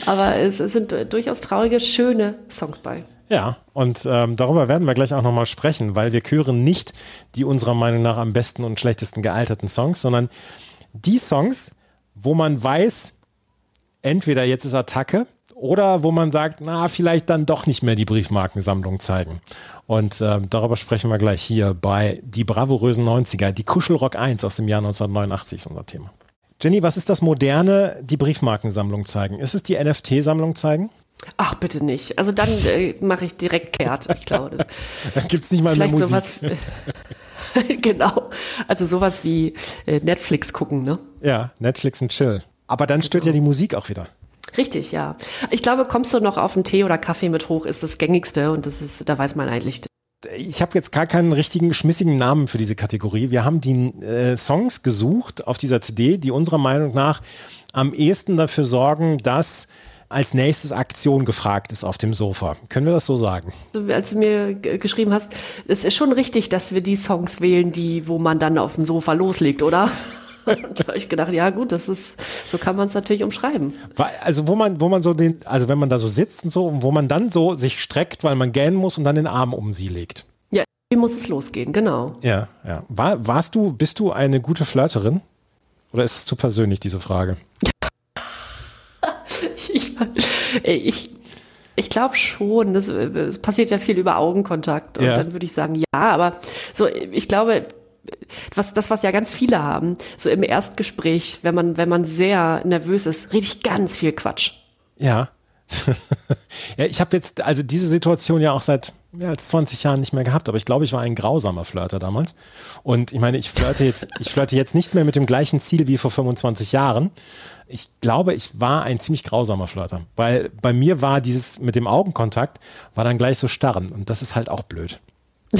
Aber es, es sind durchaus traurige, schöne Songs bei. Ja, und ähm, darüber werden wir gleich auch nochmal sprechen, weil wir küren nicht die unserer Meinung nach am besten und schlechtesten gealterten Songs, sondern die Songs, wo man weiß, entweder jetzt ist Attacke oder wo man sagt, na, vielleicht dann doch nicht mehr die Briefmarkensammlung zeigen. Und ähm, darüber sprechen wir gleich hier bei Die bravourösen 90er, die Kuschelrock 1 aus dem Jahr 1989 ist unser Thema. Jenny, was ist das moderne, die Briefmarkensammlung zeigen? Ist es die NFT-Sammlung zeigen? Ach, bitte nicht. Also dann äh, mache ich direkt kehrt, ich glaube. Da gibt's nicht mal mehr Vielleicht Musik. sowas. genau. Also sowas wie äh, Netflix gucken, ne? Ja, Netflix und Chill. Aber dann stört ja die Musik auch wieder. Richtig, ja. Ich glaube, kommst du noch auf einen Tee oder Kaffee mit hoch, ist das gängigste und das ist, da weiß man eigentlich. Ich habe jetzt gar keinen richtigen schmissigen Namen für diese Kategorie. Wir haben die äh, Songs gesucht auf dieser CD, die unserer Meinung nach am ehesten dafür sorgen, dass als nächstes Aktion gefragt ist auf dem Sofa. Können wir das so sagen? Als du mir geschrieben hast, es ist schon richtig, dass wir die Songs wählen, die, wo man dann auf dem Sofa loslegt, oder? Und da habe ich gedacht, ja gut, das ist, so kann man es natürlich umschreiben. Also wo man, wo man so den, also wenn man da so sitzt und so, und wo man dann so sich streckt, weil man gähnen muss und dann den Arm um sie legt. Ja, wie muss es losgehen, genau. Ja, ja. War, warst du, bist du eine gute Flirterin? Oder ist es zu persönlich, diese Frage? Ich, ich, ich glaube schon, das, es passiert ja viel über Augenkontakt. Und Ja. dann würde ich sagen, ja, aber so, ich glaube, was, das, was ja ganz viele haben, so im Erstgespräch, wenn man, wenn man sehr nervös ist, rede ich ganz viel Quatsch. Ja. ja, ich habe jetzt also diese Situation ja auch seit mehr als 20 Jahren nicht mehr gehabt, aber ich glaube, ich war ein grausamer Flirter damals. Und ich meine, ich flirte jetzt, ich flirte jetzt nicht mehr mit dem gleichen Ziel wie vor 25 Jahren. Ich glaube, ich war ein ziemlich grausamer Flirter, weil bei mir war dieses mit dem Augenkontakt war dann gleich so starren und das ist halt auch blöd.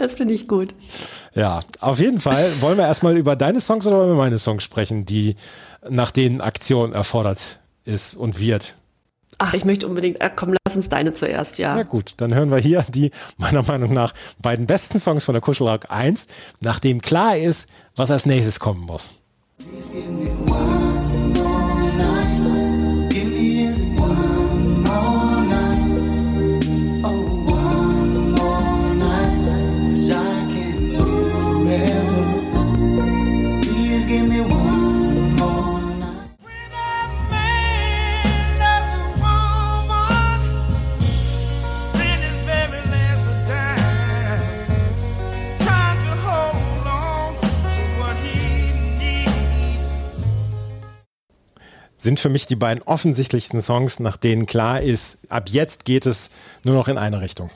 Das, finde ich gut. Ja, auf jeden Fall wollen wir erstmal über deine Songs oder über meine Songs sprechen, die nach denen Aktion erfordert ist und wird. Ach, ich möchte unbedingt, ah, komm, lass uns deine zuerst, ja. Na gut, dann hören wir hier die meiner Meinung nach beiden besten Songs von der Kuschelrock 1, nachdem klar ist, was als nächstes kommen muss. Spending Sind für mich die beiden offensichtlichsten Songs, nach denen klar ist, ab jetzt geht es nur noch in eine Richtung.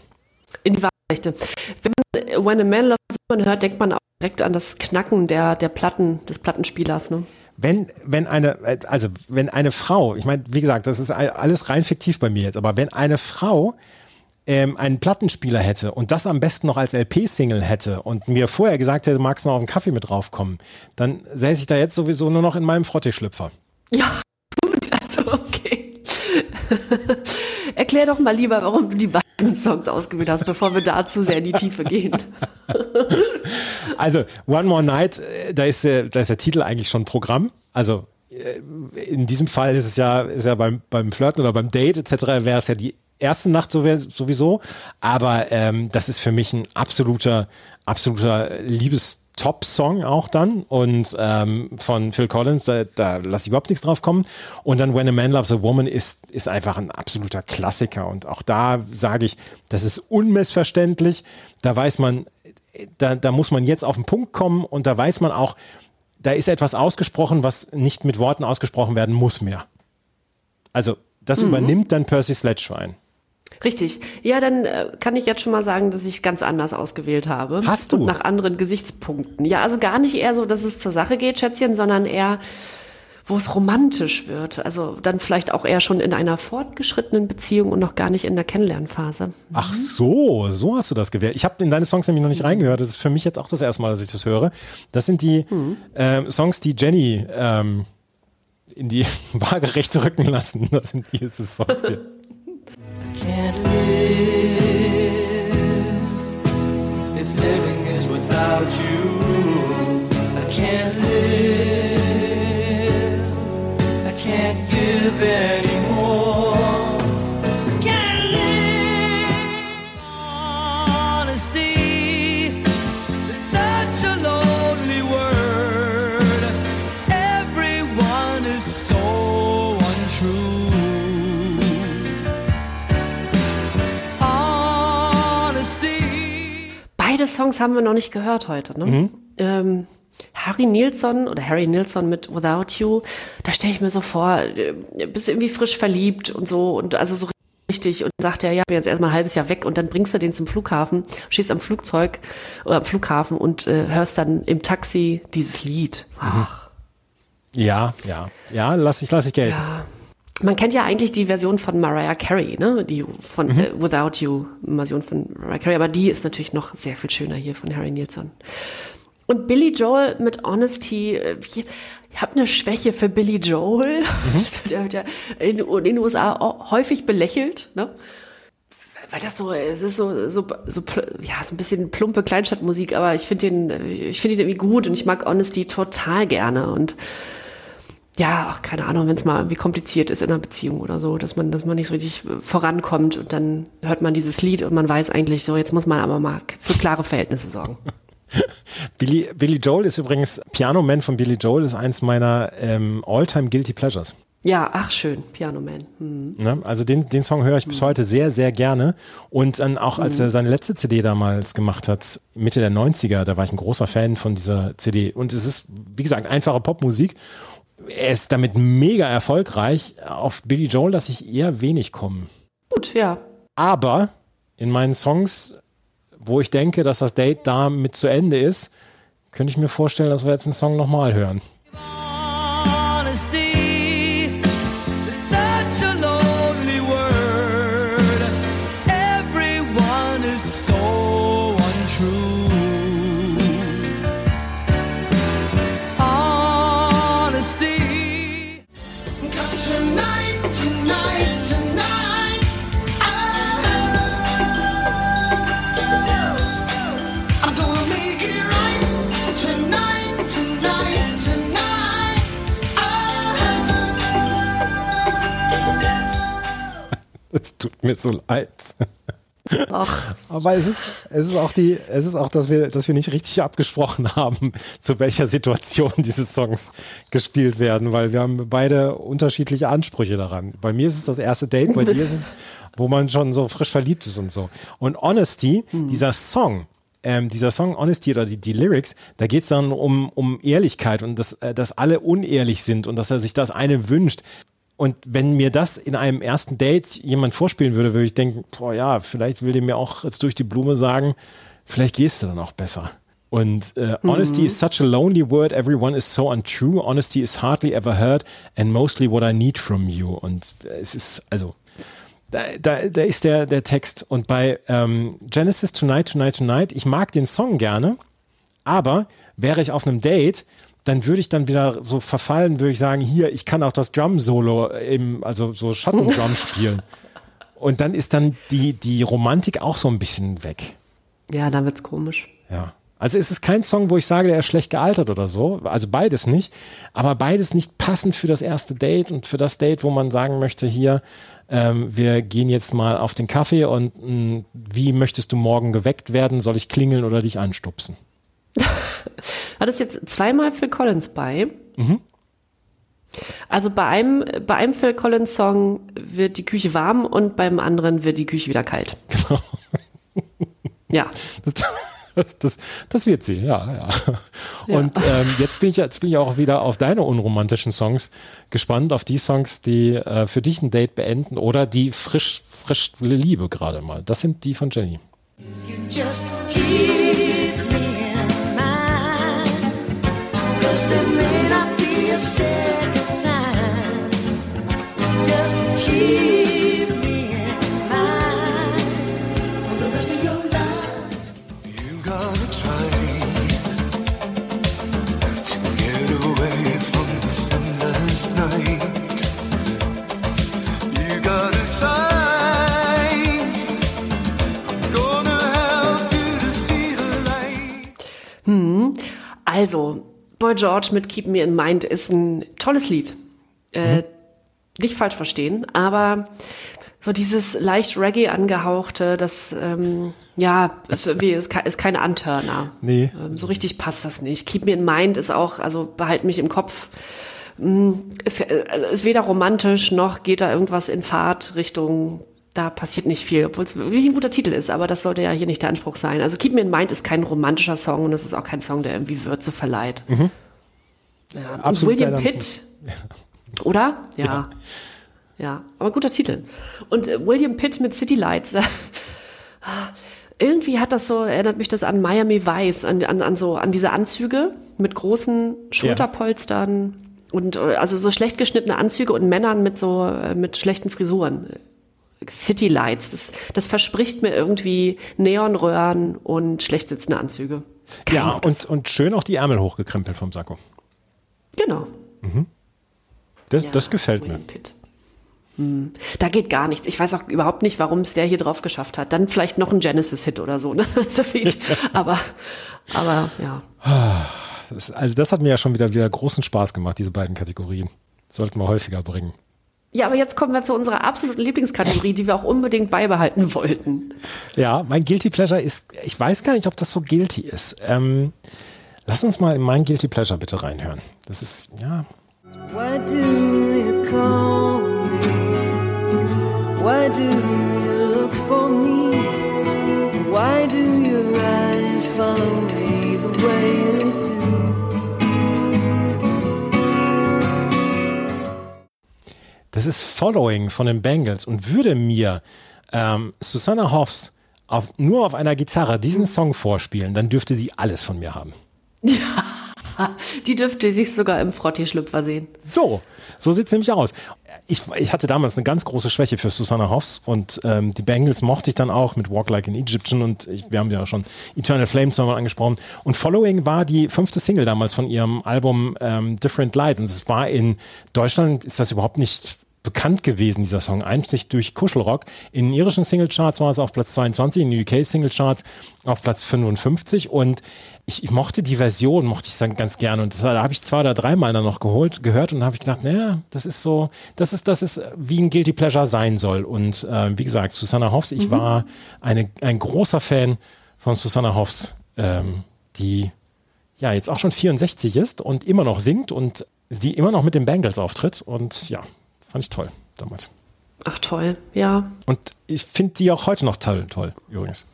In die Wahrheite. Wenn man When a Man Loves Woman hört, denkt man auch direkt an das Knacken der, der Platten, des Plattenspielers, ne? Wenn, wenn eine, also wenn eine Frau, ich meine, wie gesagt, das ist all- alles rein fiktiv bei mir jetzt, aber wenn eine Frau ähm, einen Plattenspieler hätte und das am besten noch als LP-Single hätte und mir vorher gesagt hätte, magst du noch auf einen Kaffee mit draufkommen, dann säße ich da jetzt sowieso nur noch in meinem Frottee-Schlüpfer. Ja. Erklär doch mal lieber, warum du die beiden Songs ausgewählt hast, bevor wir da zu sehr in die Tiefe gehen. Also One More Night, äh, da ist, der, da ist der Titel eigentlich schon Programm. Also äh, in diesem Fall ist es ja, ist ja beim, beim Flirten oder beim Date etc. wäre es ja die erste Nacht sowieso. Aber ähm, das ist für mich ein absoluter, absoluter Liebes-Top-Song auch dann. Und ähm, von Phil Collins, da, da lasse ich überhaupt nichts drauf kommen. Und dann When a Man Loves a Woman ist, ist einfach ein absoluter Klassiker. Und auch da sage ich, das ist unmissverständlich. Da weiß man, da, da muss man jetzt auf den Punkt kommen und da weiß man auch, da ist etwas ausgesprochen, was nicht mit Worten ausgesprochen werden muss mehr. Also das übernimmt dann Percy Sledgewein. Richtig. Ja, dann äh, kann ich jetzt schon mal sagen, dass ich ganz anders ausgewählt habe. Hast du? Und nach anderen Gesichtspunkten. Ja, also gar nicht eher so, dass es zur Sache geht, Schätzchen, sondern eher, wo es romantisch wird. Also dann vielleicht auch eher schon in einer fortgeschrittenen Beziehung und noch gar nicht in der Kennenlernphase. Ach so, so hast du das gewählt. Ich habe in deine Songs nämlich noch nicht reingehört. Das ist für mich jetzt auch das erste Mal, dass ich das höre. Das sind die ähm, Songs, die Jenny ähm, in die Waagerechte rücken lassen. Das sind diese Songs hier. can't live if living is without you. Beide Songs haben wir noch nicht gehört heute. Ne? Mhm. Ähm, Harry Nilsson oder Harry Nilsson mit Without You, da stelle ich mir so vor, äh, bist irgendwie frisch verliebt und so und also so richtig und sagt er, ja, ich bin jetzt erstmal ein halbes Jahr weg und dann bringst du den zum Flughafen, stehst am Flugzeug oder am Flughafen und äh, hörst dann im Taxi dieses Lied. Mhm. Ach, Ja, ja, ja, lass ich, lass ich gelten. Ja. Man kennt ja eigentlich die Version von Mariah Carey, ne? Die von Mhm. äh, Without You Version von Mariah Carey, aber die ist natürlich noch sehr viel schöner hier von Harry Nilsson. Und Billy Joel mit Honesty, äh, ich habe eine Schwäche für Billy Joel. Mhm. Der wird ja in, in den USA häufig belächelt, ne? Weil das so, es ist so, so, so, ja, so ein bisschen plumpe Kleinstadtmusik, aber ich finde den, äh, ich finde ihn irgendwie gut und ich mag Honesty total gerne und ja, ach, keine Ahnung, wenn es mal irgendwie kompliziert ist in einer Beziehung oder so, dass man, dass man nicht so richtig äh, vorankommt und dann hört man dieses Lied und man weiß eigentlich so, jetzt muss man aber mal für klare Verhältnisse sorgen. Billy, Billy Joel ist übrigens, Piano Man von Billy Joel ist eins meiner ähm, All-Time Guilty Pleasures. Ja, ach schön, Piano Man. Hm. Ne? Also den, den Song höre ich bis heute sehr, sehr gerne. Und dann auch, als er seine letzte CD damals gemacht hat, Mitte der 90er, da war ich ein großer Fan von dieser CD. Und es ist, wie gesagt, einfache Popmusik. Er ist damit mega erfolgreich. Auf Billy Joel lasse ich eher wenig kommen. Gut, ja. Aber in meinen Songs, wo ich denke, dass das Date damit zu Ende ist, könnte ich mir vorstellen, dass wir jetzt einen Song nochmal hören. Es tut mir so leid. Ach, Aber es ist, es ist auch die, es ist auch, dass wir, dass wir nicht richtig abgesprochen haben, zu welcher Situation diese Songs gespielt werden, weil wir haben beide unterschiedliche Ansprüche daran. Bei mir ist es das erste Date, bei dir ist es, wo man schon so frisch verliebt ist und so. Und Honesty, dieser Song, ähm, dieser Song Honesty oder die, die Lyrics, da geht es dann um, um Ehrlichkeit und dass, äh, dass alle unehrlich sind und dass er sich das eine wünscht. Und wenn mir das in einem ersten Date jemand vorspielen würde, würde ich denken, boah ja, vielleicht will der mir auch jetzt durch die Blume sagen, vielleicht gehst du dann auch besser. Und äh, honesty is such a lonely word, everyone is so untrue, honesty is hardly ever heard and mostly what I need from you. Und äh, es ist, also, da, da, da ist der, der Text. Und bei ähm, Genesis Tonight, Tonight, Tonight, ich mag den Song gerne, aber wäre ich auf einem Date, dann würde ich dann wieder so verfallen, würde ich sagen, hier, ich kann auch das Drum-Solo, im, also so Schattendrum spielen. Und dann ist dann die, die Romantik auch so ein bisschen weg. ja, dann wird's komisch. Ja. Also es ist kein Song, wo ich sage, der ist schlecht gealtert oder so. Also beides nicht. Aber beides nicht passend für das erste Date und für das Date, wo man sagen möchte, hier, ähm, wir gehen jetzt mal auf den Kaffee und mh, wie möchtest du morgen geweckt werden? Soll ich klingeln oder dich anstupsen? Hat es jetzt zweimal Phil Collins bei? Also bei einem, bei einem Phil Collins Song wird die Küche warm und beim anderen wird die Küche wieder kalt. Genau. Ja. Das, das, das, das wird sie, ja, ja. Und ähm, jetzt, bin ich, jetzt bin ich auch wieder auf deine unromantischen Songs gespannt, auf die Songs, die äh, für dich ein Date beenden oder die frisch, frisch Liebe gerade mal. Das sind die von Jenny. Just keep Also, Boy George mit Keep Me in Mind ist ein tolles Lied. Äh, Nicht falsch verstehen, aber so dieses leicht Reggae angehauchte, das, ähm, ja, ist, ist, ist keine Antörner. Nee. Ähm, so richtig passt das nicht. Keep Me in Mind ist auch, also behalt mich im Kopf. Mm, Ist, äh, ist weder romantisch noch geht da irgendwas in Fahrtrichtung. Da passiert nicht viel, obwohl es wirklich ein guter Titel ist, aber das sollte ja hier nicht der Anspruch sein. Also Keep Me in Mind ist kein romantischer Song und es ist auch kein Song, der irgendwie Würze verleiht. Ja, und Absolut William leider- Pitt, oder? Ja. ja. aber guter Titel. Und äh, William Pitt mit City Lights. Irgendwie hat das so, erinnert mich das an Miami Vice, an, an, an so, an diese Anzüge mit großen Schulterpolstern und äh, also so schlecht geschnittene Anzüge und Männern mit so äh, mit schlechten Frisuren. City Lights, das, das verspricht mir irgendwie Neonröhren und schlecht sitzende Anzüge. Kein Ja, gutes. und, und schön auch die Ärmel hochgekrempelt vom Sakko. genau. Das, Ja, das gefällt mir. Hm. Da geht gar nichts. Ich weiß auch überhaupt nicht, warum es der hier drauf geschafft hat. Dann vielleicht noch ein Genesis-Hit oder so. Ne? Aber, aber ja. Das, also das hat mir ja schon wieder, wieder großen Spaß gemacht, diese beiden Kategorien. Sollten wir häufiger bringen. Ja, aber jetzt kommen wir zu unserer absoluten Lieblingskategorie, die wir auch unbedingt beibehalten wollten. Ja, mein Guilty Pleasure ist, ich weiß gar nicht, ob das so guilty ist. Ähm, lass uns mal in mein Guilty Pleasure bitte reinhören. Das ist, ja, Why do you call me? Why do you look for me? Why do your eyes follow me the way you das ist Following von den Bengals und würde mir ähm, Susanna Hoffs auf, nur auf einer Gitarre diesen Song vorspielen, dann dürfte sie alles von mir haben. Die dürfte sich sogar im Frottee-Schlüpfer sehen. So, so sieht's nämlich aus. Ich, ich hatte damals eine ganz große Schwäche für Susanna Hoffs und ähm, die Bengals mochte ich dann auch mit Walk Like an Egyptian und ich, wir haben ja schon Eternal Flames nochmal angesprochen. Und Following war die fünfte Single damals von ihrem Album ähm, Different Light und es war in Deutschland, ist das überhaupt nicht bekannt gewesen, dieser Song, einzig durch Kuschelrock. In den irischen Singlecharts war es auf Platz 22, in den UK Singlecharts auf Platz 55 und ich, ich mochte die Version, mochte ich sagen, ganz gerne. Und das, da habe ich zwei oder dreimal dann noch geholt, gehört und habe ich gedacht, naja, das ist so, das ist, das ist, wie ein Guilty Pleasure sein soll. Und äh, wie gesagt, Susanna Hoffs, ich war eine, ein großer Fan von Susanna Hoffs, ähm, die ja jetzt auch schon 64 ist und immer noch singt und die immer noch mit den Bengals auftritt. Und ja, fand ich toll damals. Ach toll, ja. Und ich finde die auch heute noch toll, toll, übrigens.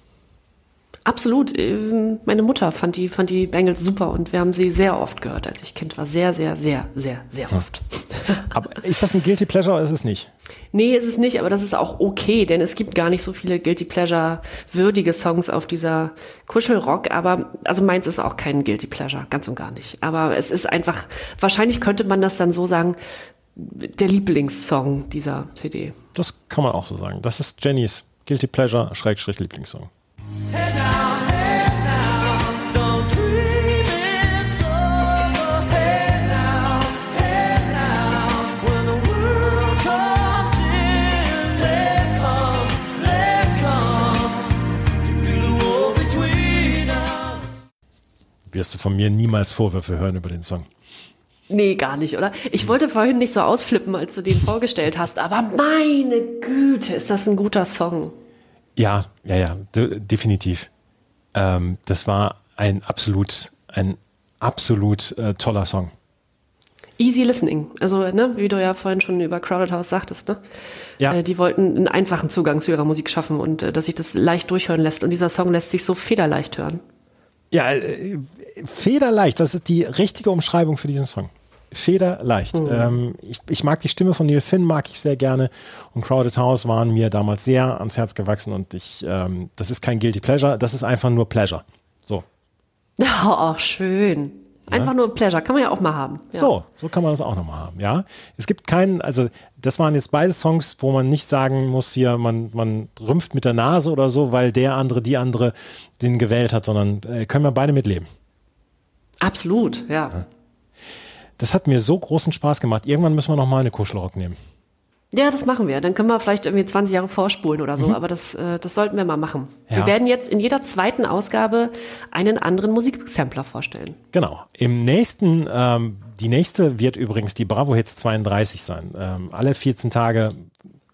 Absolut. Ähm, Meine Mutter fand die, fand die Bengals super und wir haben sie sehr oft gehört, als ich Kind war. Sehr, sehr, sehr, sehr, sehr oft. Aber ist das ein Guilty Pleasure oder ist es nicht? Nee, ist es nicht, aber das ist auch okay, denn es gibt gar nicht so viele Guilty Pleasure würdige Songs auf dieser Kuschelrock, aber also meins ist auch kein Guilty Pleasure, ganz und gar nicht. Aber es ist einfach, wahrscheinlich könnte man das dann so sagen, der Lieblingssong dieser CD. Das kann man auch so sagen. Das ist Jennys Guilty Pleasure, Schrägstrich Lieblingssong. Hey. Wirst du von mir niemals Vorwürfe hören über den Song. Nee, gar nicht, oder? Ich wollte vorhin nicht so ausflippen, als du den vorgestellt hast, aber meine Güte, ist das ein guter Song. Ja, ja, ja, de definitiv. Ähm, das war ein absolut, ein absolut äh, toller Song. Easy Listening. Also, ne, wie du ja vorhin schon über Crowded House sagtest, ne? Ja. Äh, die wollten einen einfachen Zugang zu ihrer Musik schaffen und äh, dass sich das leicht durchhören lässt. Und dieser Song lässt sich so federleicht hören. Ja, äh, federleicht, das ist die richtige Umschreibung für diesen Song. Federleicht. Ähm, ich, ich mag die Stimme von Neil Finn, mag ich sehr gerne. Und Crowded House waren mir damals sehr ans Herz gewachsen und ich, ähm, das ist kein Guilty Pleasure, das ist einfach nur Pleasure. So. Oh, schön. Einfach nur Pleasure. Kann man ja auch mal haben. Ja. So, so kann man das auch nochmal haben, ja. Es gibt keinen, also das waren jetzt beide Songs, wo man nicht sagen muss, hier, man, man rümpft mit der Nase oder so, weil der andere, die andere den gewählt hat, sondern äh, können wir beide mitleben. Absolut, ja. Das hat mir so großen Spaß gemacht. Irgendwann müssen wir nochmal eine Kuschelrock nehmen. Ja, das machen wir. Dann können wir vielleicht irgendwie 20 Jahre vorspulen oder so, aber das, äh, das sollten wir mal machen. Ja. Wir werden jetzt in jeder zweiten Ausgabe einen anderen Musiksampler vorstellen. Genau. Im nächsten, ähm, die nächste wird übrigens die Bravo Hits 32 sein. Ähm, alle 14 Tage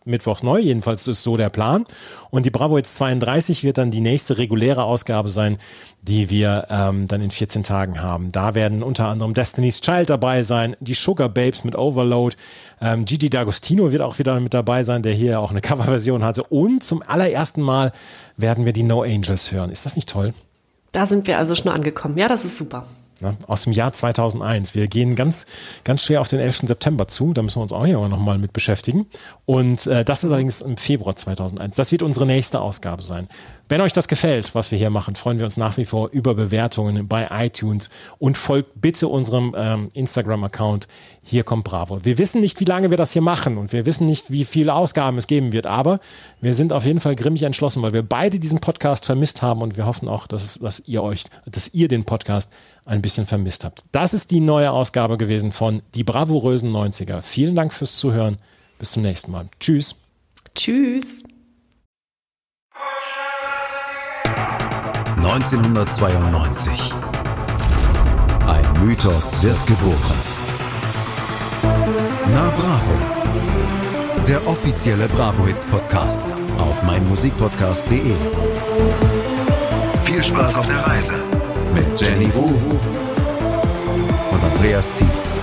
mittwochs neu, jedenfalls ist so der Plan. Und die Bravo Hits 32 wird dann die nächste reguläre Ausgabe sein, die wir ähm, dann in 14 Tagen haben. Da werden unter anderem Destiny's Child dabei sein, die Sugar Babes mit Overload, ähm, Gigi D'Agostino wird auch wieder mit dabei sein, der hier auch eine Coverversion hatte. Und zum allerersten Mal werden wir die No Angels hören. Ist das nicht toll? Da sind wir also schon angekommen. Ja, das ist super. Ne, aus dem Jahr 2001. Wir gehen ganz, ganz schwer auf den 11. September zu. Da müssen wir uns auch hier noch mal mit beschäftigen. Und äh, das allerdings im Februar 2001. Das wird unsere nächste Ausgabe sein. Wenn euch das gefällt, was wir hier machen, freuen wir uns nach wie vor über Bewertungen bei iTunes und folgt bitte unserem ähm, Instagram-Account. Hier kommt Bravo. Wir wissen nicht, wie lange wir das hier machen und wir wissen nicht, wie viele Ausgaben es geben wird, aber wir sind auf jeden Fall grimmig entschlossen, weil wir beide diesen Podcast vermisst haben und wir hoffen auch, dass, dass ihr euch, dass ihr den Podcast ein bisschen vermisst habt. Das ist die neue Ausgabe gewesen von Die bravourösen 90er. Vielen Dank fürs Zuhören. Bis zum nächsten Mal. Tschüss. Tschüss. 1992. Ein Mythos wird geboren. Na Bravo. Der offizielle Bravo Hits Podcast auf meinmusikpodcast.de. Viel Spaß auf der Reise mit Jenny Wu und Andreas Thies.